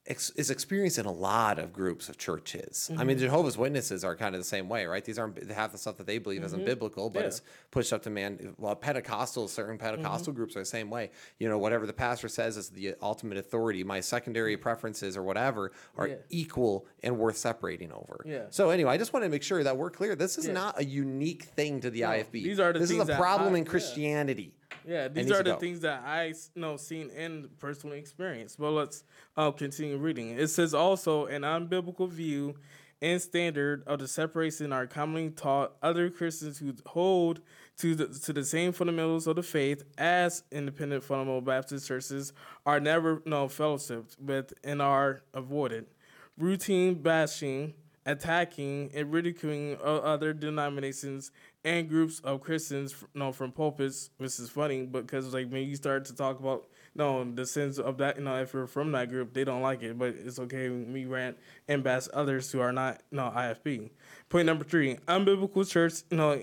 ex- is experienced in a lot of groups of churches. I Mm-hmm. mean, Jehovah's Witnesses are kind of the same way, right? These aren't half the stuff that they believe isn't biblical, but Mm-hmm. Yeah. it's pushed up to man. Well, Pentecostals, certain Pentecostal Mm-hmm. groups are the same way. You know, whatever the pastor says is the ultimate authority. My secondary preferences or whatever are Mm-hmm. Yeah. equal and worth separating over. Yeah. So anyway, I just want to make sure that we're clear. This is Yeah. not a unique thing to the IFB. these are the this is a problem I- in. Christianity. Yeah, these are the go. things that I know seen and personally experienced. But let's uh, continue reading. It says also an unbiblical view and standard of the separation are commonly taught other Christians who hold to the to the same fundamentals of the faith as independent fundamental Baptist churches are never no fellowshipped with and are avoided. Routine bashing attacking and ridiculing other denominations and groups of Christians, you know, from pulpits, which is funny because like when you start to talk about you know, the sins of that, you know, if you're from that group, they don't like it, but it's okay we rant and bash others who are not, you know, IFB. Point number three, unbiblical church, you know,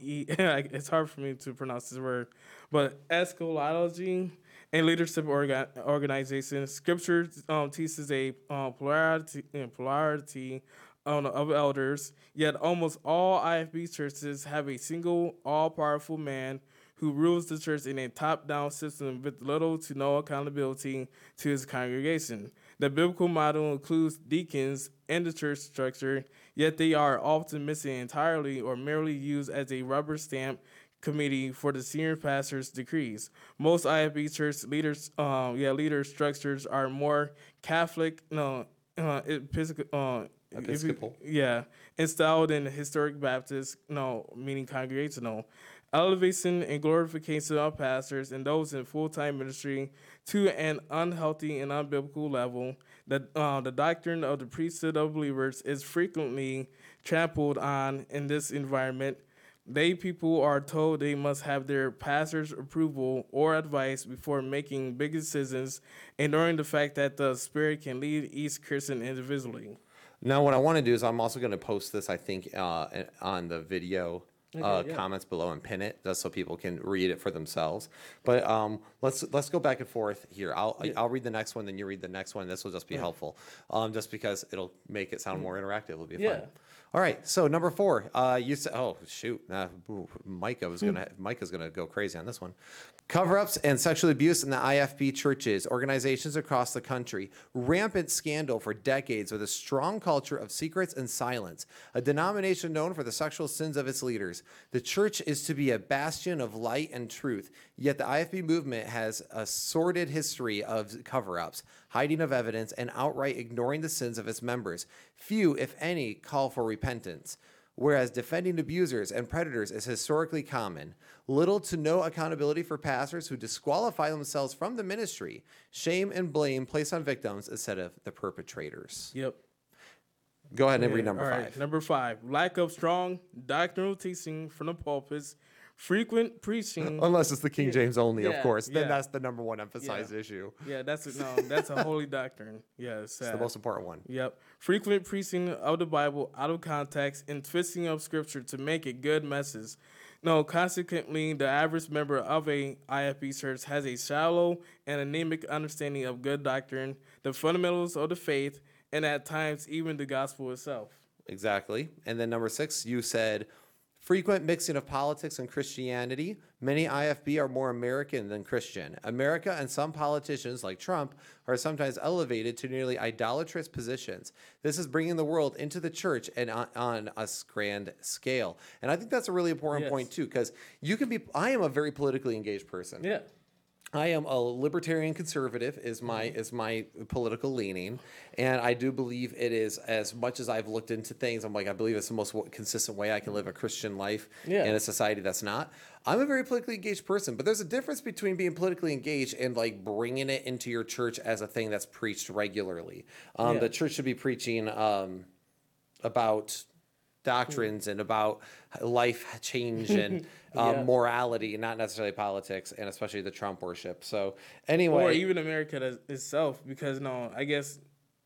e- it's hard for me to pronounce this word, but eschatology and leadership orga- organization. Scripture um, teaches a uh, plurality, plurality of elders, yet almost all IFB churches have a single, all-powerful man who rules the church in a top-down system with little to no accountability to his congregation. The biblical model includes deacons in the church structure, yet they are often missing entirely or merely used as a rubber stamp committee for the senior pastor's decrees. Most IFB church leaders, um, yeah, leader structures are more Catholic, no, uh, Episcopal, uh, if you- yeah, installed in historic Baptist, no, meaning congregational, elevation and glorification of pastors and those in full time ministry to an unhealthy and unbiblical level. The, uh, the doctrine of the priesthood of believers is frequently trampled on in this environment. They people are told they must have their pastor's approval or advice before making big decisions, ignoring the fact that the Spirit can lead each Christian individually. Now, what I want to do is I'm also going to post this, I think, uh, on the video uh, yeah. comments below and pin it just so people can read it for themselves. But um, let's let's go back and forth here. I'll I'll read the next one, then you read the next one. This will just be helpful, um, just because it'll make it sound more interactive. It'll be Yeah. fun. All right. So number four, uh, you said, oh shoot, uh, ooh, Micah was gonna Micah's gonna go crazy on this one. Cover-ups and sexual abuse in the IFB churches, organizations across the country, rampant scandal for decades with a strong culture of secrets and silence, a denomination known for the sexual sins of its leaders. The church is to be a bastion of light and truth, yet the IFB movement has a sordid history of cover-ups, hiding of evidence, and outright ignoring the sins of its members. Few, if any, call for repentance whereas defending abusers and predators is historically common. Little to no accountability for pastors who disqualify themselves from the ministry, shame and blame placed on victims instead of the perpetrators. Yep. Go ahead and read number all five. right, Number five, lack of strong doctrinal teaching from the pulpits, frequent preaching. Unless it's the King James only, of course. Then yeah. that's the number one emphasized issue. yeah, that's a, no, that's a holy doctrine. Yeah, it's sad. the most important one. Yep. Frequent preaching of the Bible out of context and twisting of scripture to make a good message. No, consequently, the average member of a IFB church has a shallow and anemic understanding of good doctrine, the fundamentals of the faith, and at times even the gospel itself. Exactly. And then number six, you said frequent mixing of politics and Christianity. Many IFB are more American than Christian. America and some politicians, like Trump, are sometimes elevated to nearly idolatrous positions. This is bringing the world into the church and on, on a grand scale. And I think that's a really important Yes. point, too, because you can be, I am a very politically engaged person. Yeah. I am a libertarian conservative is my is my political leaning, and I do believe it is as much as I've looked into things. I'm like I believe it's the most consistent way I can live a Christian life Yeah. in a society that's not. I'm a very politically engaged person, but there's a difference between being politically engaged and like bringing it into your church as a thing that's preached regularly. Um, Yeah. The church should be preaching um, about doctrines mm. and about life change and um, Yeah. morality, not necessarily politics, and especially the Trump worship. So anyway, or even America itself, because no, I guess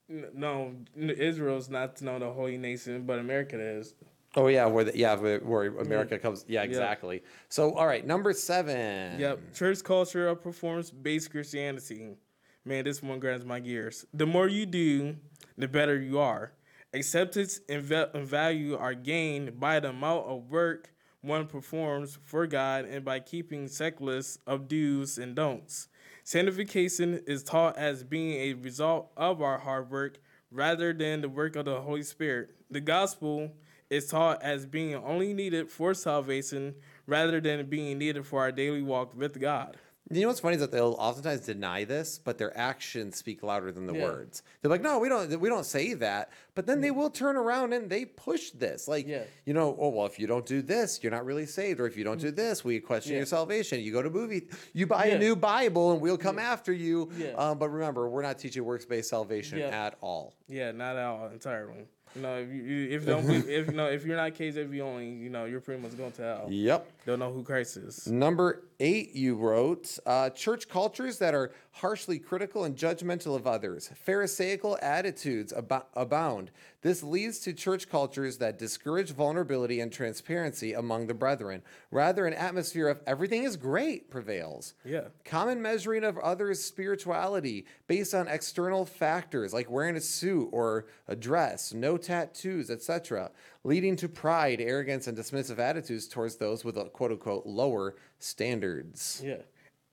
no, Israel's not no the holy nation, but America is. oh yeah, where the, yeah where, where America mm. comes, yeah, exactly. So all right, number seven. Yep, church culture of performance-based Christianity. Man, this one grinds my gears. The more you do, the better you are. Acceptance and, va- and value are gained by the amount of work one performs for God and by keeping checklists of do's and don'ts. Sanctification is taught as being a result of our hard work rather than the work of the Holy Spirit. The gospel is taught as being only needed for salvation rather than being needed for our daily walk with God. You know what's funny is that they'll oftentimes deny this, but their actions speak louder than the Yeah. words. They're like, no, we don't, we don't say that. But then they will turn around and they push this, like, Yeah. you know, oh well, if you don't do this, you're not really saved, or if you don't do this, we question Mm. Your salvation. You go to movie, you buy a new Bible, and we'll come after you. Yeah. Um, but remember, we're not teaching works-based salvation Yeah. at all. Yeah, not at all entirely. You know, if you, if don't be, if you know if you're not KJV only, you know you're pretty much going to hell. Yep. Don't know who Christ is. Number eight, you wrote uh, church cultures that are harshly critical and judgmental of others. Pharisaical attitudes abo- abound. This leads to church cultures that discourage vulnerability and transparency among the brethren. Rather, an atmosphere of everything is great prevails. Yeah. Common measuring of others' spirituality based on external factors like wearing a suit or a dress, no tattoos, etc., leading to pride, arrogance, and dismissive attitudes towards those with a quote unquote lower standards. Yeah.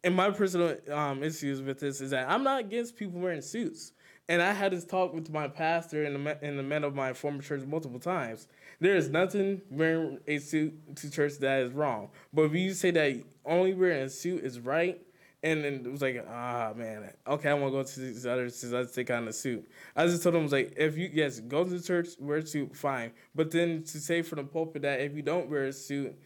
And my personal um, issues with this is that I'm not against people wearing suits. And I had this talk with my pastor and the, and the men of my former church multiple times. There is nothing wearing a suit to church that is wrong. But if you say that only wearing a suit is right, And then it was like, ah man, okay, I want to go to these other since I take on the suit. I just told him I was like, if you yes, go to the church, wear a suit, fine. But then to say from the pulpit that if you don't wear a suit,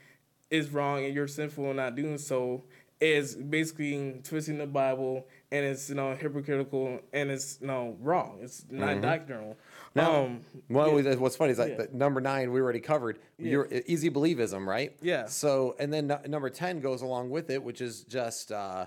is wrong and you're sinful in not doing so is basically twisting the Bible and it's you know hypocritical and it's you know wrong. It's not doctrinal. Now, um, well, what's funny is like Yeah. number nine we already covered. Your easy believism, right? Yeah. So and then nu- number ten goes along with it, which is just uh,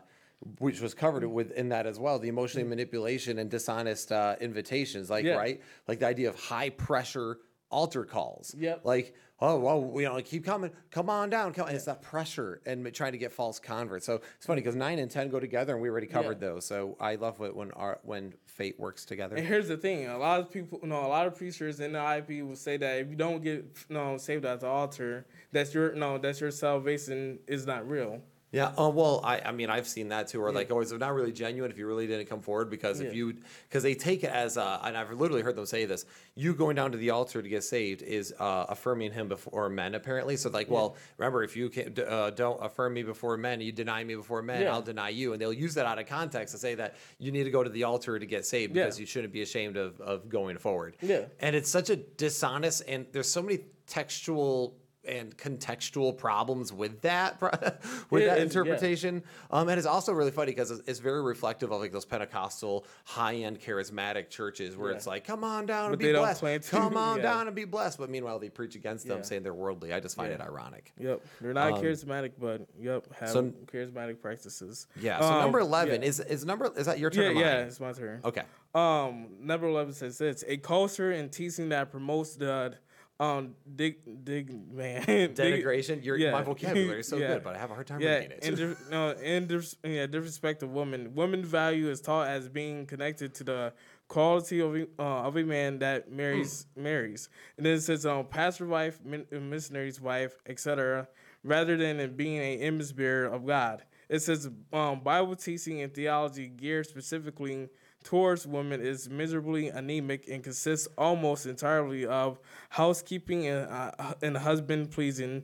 which was covered within that as well. The emotionally manipulation and dishonest uh, invitations, like Yeah. right, like the idea of high pressure altar calls. Yep. Like oh well, you know, keep coming, come on down, come. It's that pressure and trying to get false converts. So it's funny because nine and ten go together, and we already covered those. So I love it when our when fate works together. And here's the thing: a lot of people, you know, a lot of preachers in the ip will say that if you don't get, you know, saved at the altar, that's your, no, that's your salvation is not real. Yeah. Oh well, I I mean I've seen that too, where like always they're not really genuine if you really didn't come forward because if you because they take it as uh, and I've literally heard them say this: you going down to the altar to get saved is uh, affirming him before men apparently. So like, well, remember if you can, uh, don't affirm me before men, you deny me before men, Yeah. I'll deny you, and they'll use that out of context to say that you need to go to the altar to get saved Yeah. because you shouldn't be ashamed of of going forward. Yeah. And it's such a dishonest and there's so many textual and contextual problems with that with It that is, yeah. interpretation um, and it's also really funny because it's, it's very reflective of like those pentecostal high-end charismatic churches where Yeah. it's like come on down But and be blessed come on yeah. down and be blessed but meanwhile they preach against them saying they're worldly i just find it ironic Yep, they're not charismatic, but yep, have So- charismatic practices. yeah so Um, number 11 yeah. is is number is that your turn Yeah, or yeah, it's my turn. okay Um, number eleven says this: a culture and teaching that promotes the um dig dig man dig- denigration your yeah. my vocabulary is so Yeah. good but i have a hard time yeah, reading it in dis- no, in dis- yeah, disrespect of women. Women value is taught as being connected to the quality of a- uh, of a man that marries marries, and then it says um pastor wife, min- missionary's wife, etc. Rather than it being a image bearer of God. It says um, Bible teaching and theology geared specifically towards women is miserably anemic and consists almost entirely of housekeeping and, uh, and husband pleasing.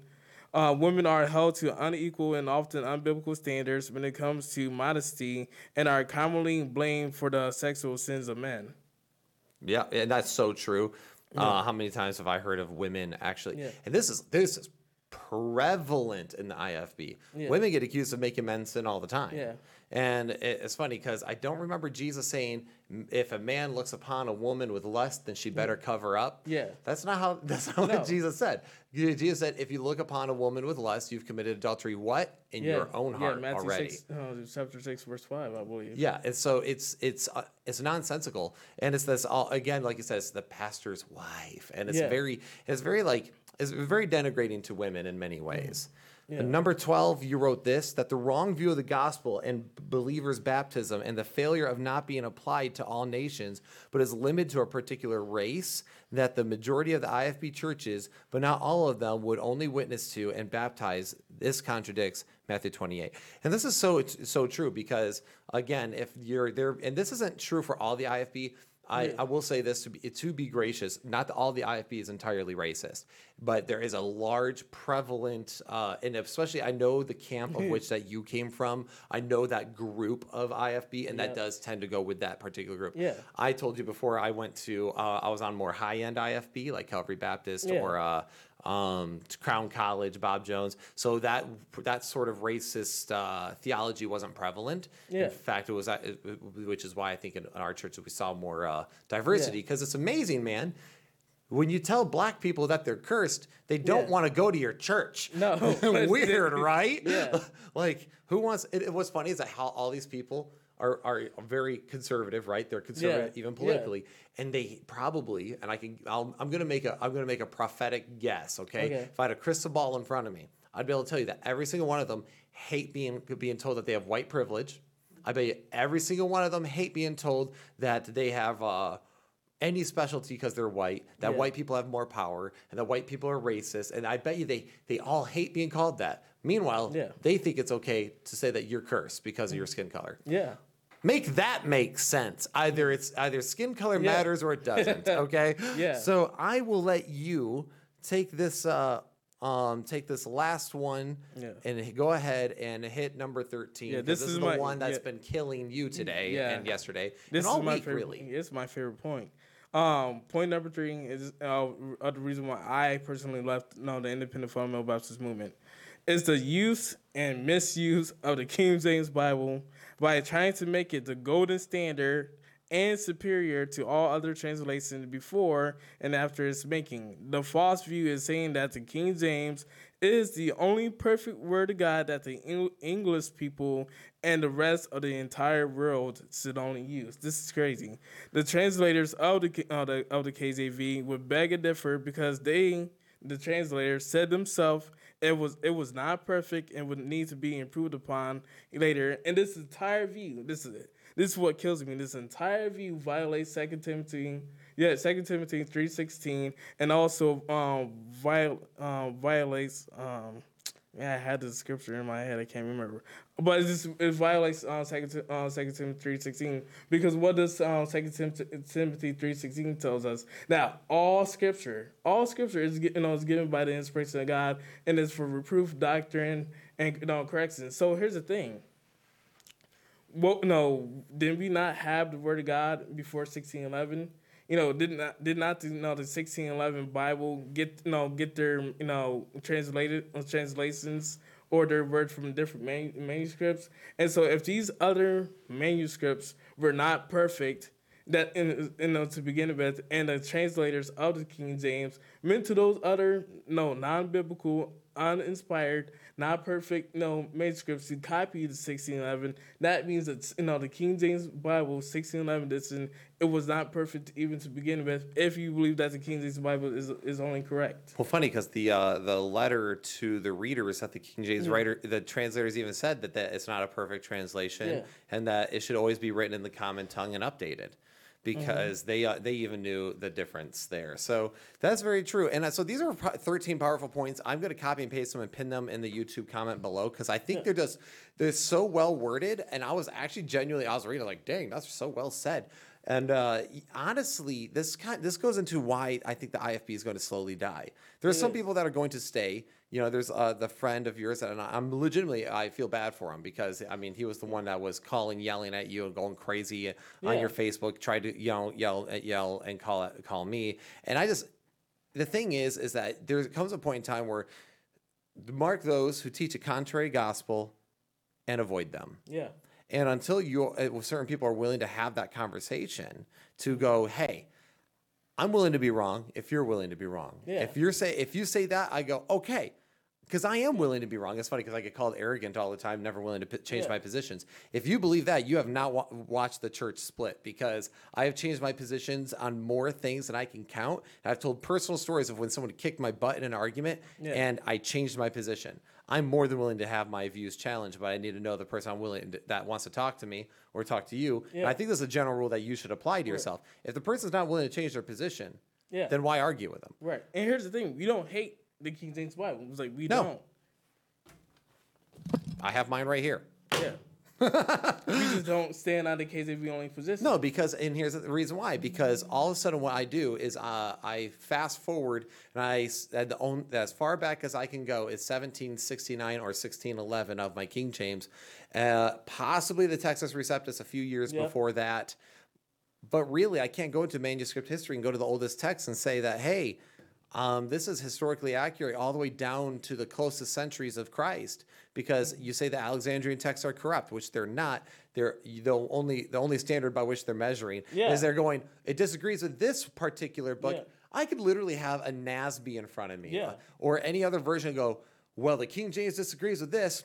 Uh, women are held to unequal and often unbiblical standards when it comes to modesty and are commonly blamed for the sexual sins of men. Yeah, and that's so true. Uh, how many times have I heard of women actually? Yeah. And this is this is prevalent in the IFB. Yeah. Women get accused of making men sin all the time. Yeah. And it's funny because I don't remember Jesus saying, "If a man looks upon a woman with lust, then she better cover up." Yeah. that's not how. That's not No. what Jesus said. Jesus said, "If you look upon a woman with lust, you've committed adultery." What in your own heart yeah, Matthew already? 6, uh, chapter 6, verse 5, I believe. Yeah, and so it's it's uh, it's nonsensical, and it's this all again, like you said, it's the pastor's wife, and it's Yeah. very it's very like it's very denigrating to women in many ways. Yeah. And number twelve, you wrote this that the wrong view of the gospel and believers' baptism and the failure of not being applied to all nations, but is limited to a particular race. That the majority of the IFB churches, but not all of them, would only witness to and baptize. This contradicts Matthew 28. And this is so so true because again, if you're there, and this isn't true for all the IFB. I, I will say this to be to be gracious. Not that all the IFB is entirely racist, but there is a large prevalent, uh, and especially I know the camp of which that you came from. I know that group of IFB, and that does tend to go with that particular group. Yeah. I told you before I went to uh, I was on more high end IFB like Calvary Baptist Yeah. or uh, um, Crown College, Bob Jones. So that that sort of racist uh, theology wasn't prevalent. Yeah. In fact, it was uh, which is why I think in, our church we saw more uh, diversity because it's amazing, man. When you tell black people that they're cursed, they don't Yeah. want to go to your church. No, weird, right? Yeah. like who wants? It, it- what's funny is that how all these people are are very conservative, right? They're conservative Yeah, even yeah. politically, and they probably and I can I'll, I'm gonna make a I'm gonna make a prophetic guess. Okay? Okay. if I had a crystal ball in front of me, I'd be able to tell you that every single one of them hate being being told that they have white privilege. I bet you every single one of them hate being told that they have. Uh, any specialty because they're white, that Yeah. white people have more power, and that white people are racist, and I bet you they they all hate being called that. Meanwhile, Yeah. they think it's okay to say that you're cursed because of your skin color. Yeah. Make that make sense. Either it's either skin color Yeah. matters or it doesn't. Okay. Yeah. So I will let you take this uh, um, take this last one Yeah. and go ahead and hit number 13. Yeah, this this is is my- the one that's yeah. been killing you today Yeah. and yesterday This and is my week, favorite. really. It's my favorite point. Um, point number three is uh, uh, the reason why I personally left no the Independent Fundamental Baptist movement is the use and misuse of the King James Bible by trying to make it the golden standard and superior to all other translations before and after its making. The false view is saying that the King James is the only perfect word of God that the English people and the rest of the entire world should only use. This is crazy. The translators of the the, of the KJV would beg and differ because they, the translators, said themselves it was it was not perfect and would need to be improved upon later. And this entire view, this is it. This is what kills me. This entire view violates Second Timothy, yeah, Second Timothy three sixteen, and also um, viol, um violates um, yeah, I had the scripture in my head. I can't remember, but it just it violates uh, Second uh, Second Timothy three sixteen because what does um, Second Tim- Timothy three sixteen tells us? Now, all scripture, all scripture is you know is given by the inspiration of God and is for reproof, doctrine, and you know correction. So here's the thing. Well, no, did we not have the word of God before sixteen eleven? You know, did not did not you know the sixteen eleven Bible get you know get their you know translated uh, translations or their words from different man, manuscripts? And so, if these other manuscripts were not perfect, that in you know to begin with, and the translators of the King James meant to those other no non biblical, uninspired, not perfect no manuscripts to copy the sixteen eleven. That means that you know the King James Bible sixteen eleven edition it was not perfect even to begin with. If you believe that the King James Bible is is only correct. Well, funny because the uh, the letter to the readers that the King James Mm. writer, the translators even said that, that it's not a perfect translation Yeah. and that it should always be written in the common tongue and updated because they uh, they even knew the difference there. So that's very true. And uh, so these are 13 powerful points. I'm going to copy and paste them and pin them in the YouTube comment below because I think they're just they're so well worded. And I was actually genuinely I was reading like, dang, that's so well said. And uh, honestly, this kind this goes into why I think the IFB is going to slowly die. There's some people that are going to stay. You know, there's uh, the friend of yours, and I'm legitimately I feel bad for him because I mean he was the one that was calling, yelling at you, and going crazy on your Facebook, tried to yell, yell yell and call call me, and I just the thing is is that there comes a point in time where mark those who teach a contrary gospel and avoid them. Yeah. And until you, uh, certain people are willing to have that conversation to go, hey, I'm willing to be wrong if you're willing to be wrong. Yeah. If you're say if you say that, I go okay, because I am willing to be wrong. It's funny because I get called arrogant all the time, never willing to p- change Yeah. my positions. If you believe that, you have not wa- watched the church split because I have changed my positions on more things than I can count. I've told personal stories of when someone kicked my butt in an argument Yeah. and I changed my position. I'm more than willing to have my views challenged, but I need to know the person I'm willing to, that wants to talk to me or talk to you. And I think this is a general rule that you should apply to yourself. If the person's not willing to change their position, Yeah. then why argue with them? Right. And here's the thing: you don't hate the King James Bible. It was like we No. don't. I have mine right here. Yeah. we just don't stand on the KJV only position. No, because and here's the reason why. Because all of a sudden, what I do is uh, I fast forward and I s- at the own, as far back as I can go is 1769 or 1611 of my King James, uh, possibly the Textus Receptus a few years Yeah. before that. But really, I can't go into manuscript history and go to the oldest text and say that hey. Um, this is historically accurate all the way down to the closest centuries of Christ, because you say the Alexandrian texts are corrupt, which they're not. They're the only the only standard by which they're measuring Yeah. is they're going. It disagrees with this particular book. Yeah. I could literally have a NASB in front of me, Yeah. uh, or any other version. and Go well. The King James disagrees with this.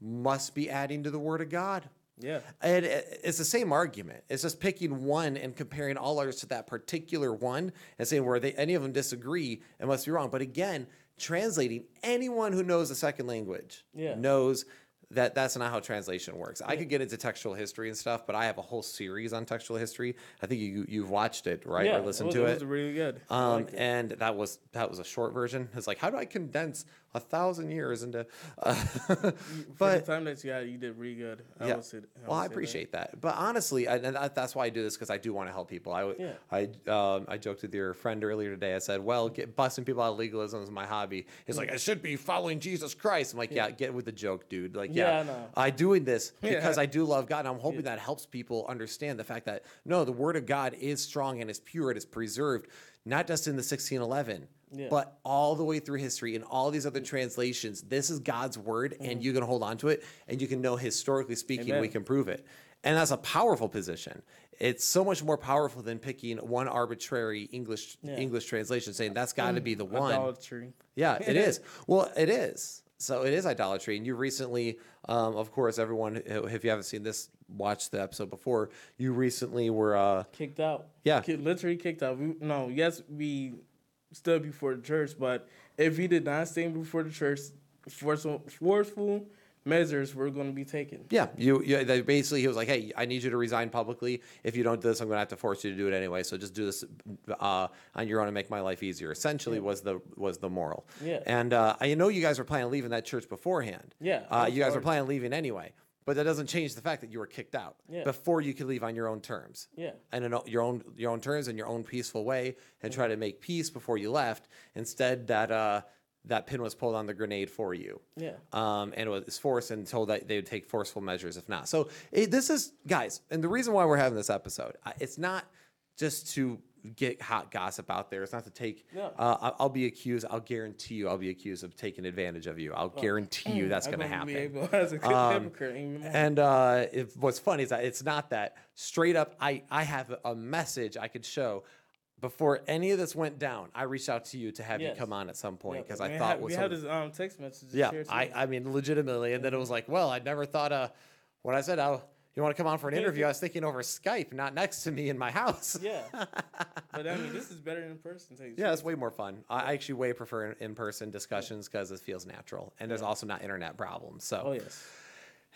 Must be adding to the Word of God. Yeah. And it's the same argument. It's just picking one and comparing all others to that particular one and saying where they any of them disagree, it must be wrong. But again, translating anyone who knows a second language Yeah. knows that that's not how translation works. I could get into textual history and stuff, but I have a whole series on textual history. I think you you've watched it, right? Yeah. or listened was, to it it. was really good. Um, it. and that was that was a short version. It's like, how do I condense a thousand years into. Uh, but time that you had, you did really good. I yeah. would say, well, I say that. appreciate that. But honestly, I, and that's why I do this because I do want to help people. I, Yeah. I, um, I joked with your friend earlier today. I said, "Well, get, busting people out of legalism is my hobby." He's like, "I should be following Jesus Christ." I'm like, "Yeah, get with the joke, dude." Like, yeah, Yeah, I know. I doing this because Yeah. I do love God. And I'm hoping that helps people understand the fact that no, the Word of God is strong and is pure and is preserved, not just in the 1611. Yeah. But all the way through history and all these other translations, this is God's word, and you can hold on to it, and you can know historically speaking, we Mm-hmm. Can prove it. And that's a powerful position. It's so much more powerful than picking one arbitrary English Yeah. English translation, saying that's got to be the one. Idolatry. Yeah, it is. Well, it is. So it is idolatry. And you recently, um, of course, everyone, if you haven't seen this, watch the episode before. You recently were, uh, Kicked out. Yeah. Literally kicked out. We, no, yes, we stood before the church, but if he did not stand before the church, forceful, forceful measures were going to be taken. yeah, you, you they basically, he was like, hey, I need you to resign publicly. If you don't do this, I'm going to have to force you to do it anyway. So just do this uh, on your own and make my life easier. Essentially, was the was the moral. Yeah. And uh, I know you guys were planning on leaving that church beforehand. Yeah, Uh, you guys were planning on leaving anyway. But that doesn't change the fact that you were kicked out Yeah. before you could leave on your own terms. Yeah. and in your own your own terms and your own peaceful way and try to make peace before you left. Instead, that uh, that pin was pulled on the grenade for you. Yeah. Um, and it was forced and told that they would take forceful measures if not. So it, this is guys, and the reason why we're having this episode, it's not just to get hot gossip out there. It's not to take. No. Uh, I- I'll be accused. I'll guarantee you. I'll be accused of taking advantage of you. I'll guarantee you that's going to gonna happen. Be able, as a good Um, hypocrite, even more. And uh, if, what's funny is that it's not that straight up. I I have a message I could show. Before any of this went down, I reached out to you to have Yes. you come on at some point Yeah, because we I had- thought we was had his um, text messages. yeah, here. I, I mean, legitimately. And then it was like, well, I never thought, uh, when I said, oh, you want to come on for an interview, I was thinking over Skype, not next to me in my house. yeah, but I mean, this is better in person. Yeah, it's way more fun. I I actually way prefer in person discussions because it feels natural. And there's also not internet problems. So, Oh yes.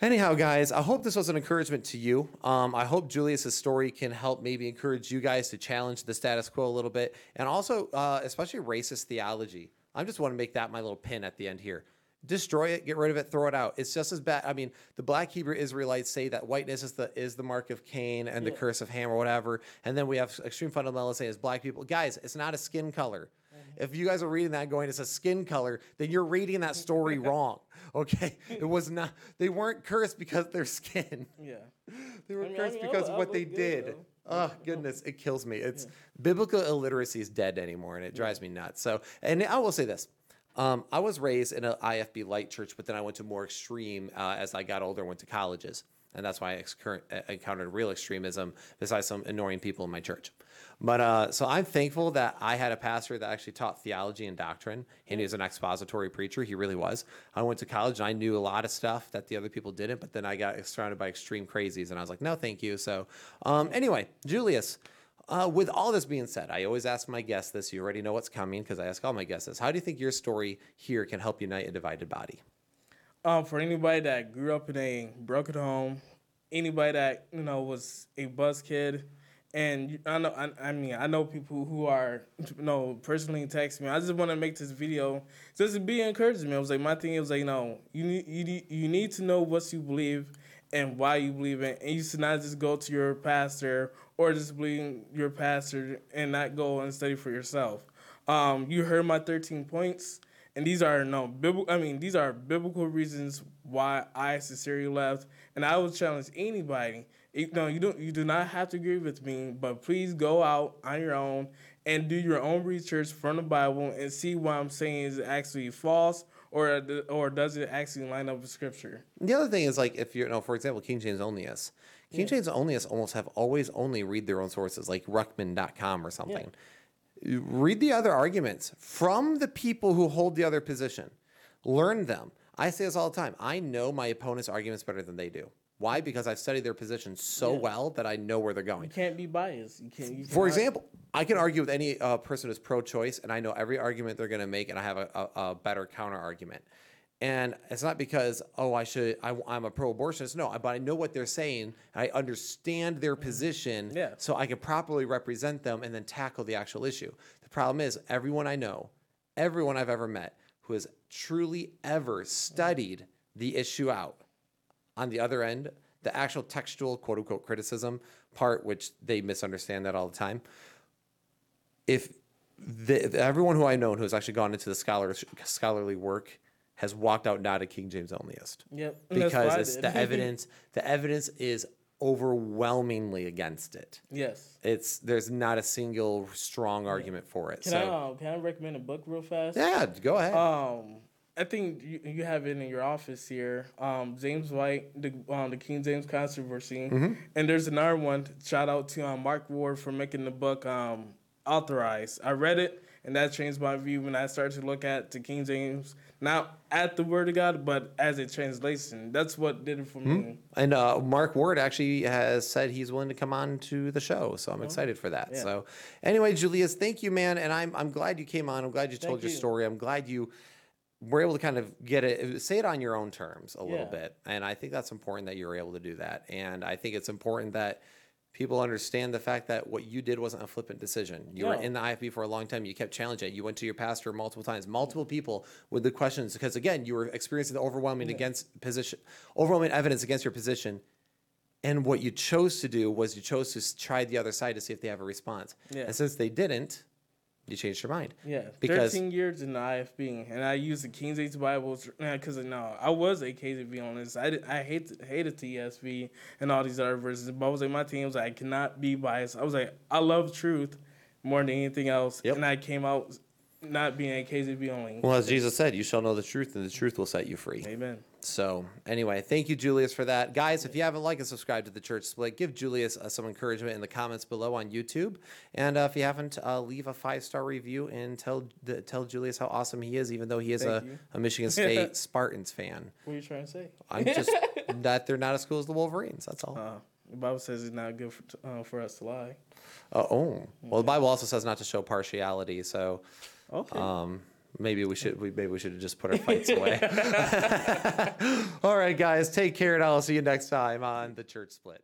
Anyhow, guys, I hope this was an encouragement to you. Um, I hope Julius's story can help maybe encourage you guys to challenge the status quo a little bit, and also, uh, especially racist theology. I just want to make that my little pin at the end here. Destroy it, get rid of it, throw it out. It's just as bad. I mean, the Black Hebrew Israelites say that whiteness is the is the mark of Cain and the curse of Ham or whatever, and then we have extreme fundamentalists saying it's black people. Guys, it's not a skin color. If you guys are reading that going, it's a skin color, then you're reading that story wrong. Okay, it was not. They weren't cursed because of their skin. Yeah. They were I mean- I cursed mean, because of I what they get did. though. Oh goodness, it kills me. It's biblical illiteracy is dead anymore, and it drives me nuts. So, and I will say this: um, I was raised in an IFB light church, but then I went to more extreme uh, as I got older. Went to colleges, and that's why I ex- uh, encountered real extremism besides some annoying people in my church. But uh, so I'm thankful that I had a pastor that actually taught theology and doctrine, and he was an expository preacher. He really was. I went to college and I knew a lot of stuff that the other people didn't, but then I got surrounded by extreme crazies, and I was like, no, thank you. So, um, anyway, Julius. Uh, with all this being said, I always ask my guests this. You already know what's coming because I ask all my guests this. How do you think your story here can help unite a divided body? Um, for anybody that grew up in a broken home, anybody that you know was a buzz kid, and I know, I, I mean, I know people who are, you know, personally text me. I just want to make this video just to be encouragement. It was like my thing. It was like, you know, you need you need, you need to know what you believe and why you believe it, and you should not just go to your pastor or just believe in your pastor and not go and study for yourself. Um, you heard my thirteen points. And these are no biblical. I mean, these are biblical reasons why I sincerely left. And I would challenge anybody. Know, you don't. You do not have to agree with me, but please go out on your own and do your own research from the Bible and see why I'm saying is actually false or or does it actually line up with Scripture. The other thing is like if you're, no, for example, King James Onlyists. King James Onlyists almost have always only read their own sources, like Ruckman.com or something. Read the other arguments from the people who hold the other position. Learn them. I say this all the time. I know my opponent's arguments better than they do. Why? Because I've studied their position so Yeah. well that I know where they're going. You can't be biased. You can't. You For example, I can argue with any uh, person who's pro-choice, and I know every argument they're going to make, and I have a, a, a better counter argument. And it's not because oh I should I, am a pro-abortionist. No, but I know what they're saying. I understand their position, Yeah. so I can properly represent them and then tackle the actual issue. The problem is everyone I know, everyone I've ever met, who has truly ever studied the issue out. On the other end, the actual textual quote unquote criticism part, which they misunderstand that all the time. If the, everyone who I know who has actually gone into the scholar, scholarly work has walked out not a King James onlyist Yep. and that's what because it's the evidence. The evidence is overwhelmingly against it. yes. It's there's not a single strong argument for it. Can so I um, can I recommend a book real fast? yeah, go ahead. Um, I think you, you have it in your office here. Um, James White, the um, the King James controversy, Mm-hmm. and there's another one. Shout out to um, Mark Ward for making the book um, authorized. I read it, and that changed my view when I started to look at the King James, not at the Word of God, but as a translation. That's what did it for me. And uh, Mark Ward actually has said he's willing to come on to the show, so I'm excited for that. Oh, yeah. So, anyway, Julius, thank you, man, and I'm I'm glad you came on. I'm glad you told Thank your you. story. I'm glad you were able to kind of get it, say it on your own terms a little bit, and I think that's important that you were able to do that. And I think it's important that people understand the fact that what you did wasn't a flippant decision. You were in the IFB for a long time. You kept challenging it. You went to your pastor multiple times, multiple people with the questions because again, you were experiencing the overwhelming against position, overwhelming evidence against your position. And what you chose to do was you chose to try the other side to see if they have a response. Yeah. And since they didn't, you changed your mind. Yeah, Because- 13 years in the IFB, and I used the King James Bible because no, I was a KJV honest. I did, I hate hated ESV and all these other verses. But I was like, my team was like, I cannot be biased. I was like, I love truth more than anything else, Yep. and I came out not being a KJV only. Well, as Jesus said, you shall know the truth, and the truth will set you free. Amen. So, anyway, thank you, Julius, for that. Guys, if you haven't liked and subscribed to the Church Split, give Julius uh, some encouragement in the comments below on YouTube. And uh, if you haven't, uh, leave a five star review and tell the, tell Julius how awesome he is, even though he is a, a Michigan State Spartans fan. What are you trying to say? I'm just that they're not as cool as the Wolverines. That's all. Uh, the Bible says it's not good for, uh, for us to lie. Uh, oh, well, the Bible also says not to show partiality. So, Okay. um, maybe we should we maybe we should have just put our fights away. all right, guys, take care, and I'll see you next time on the Church Split.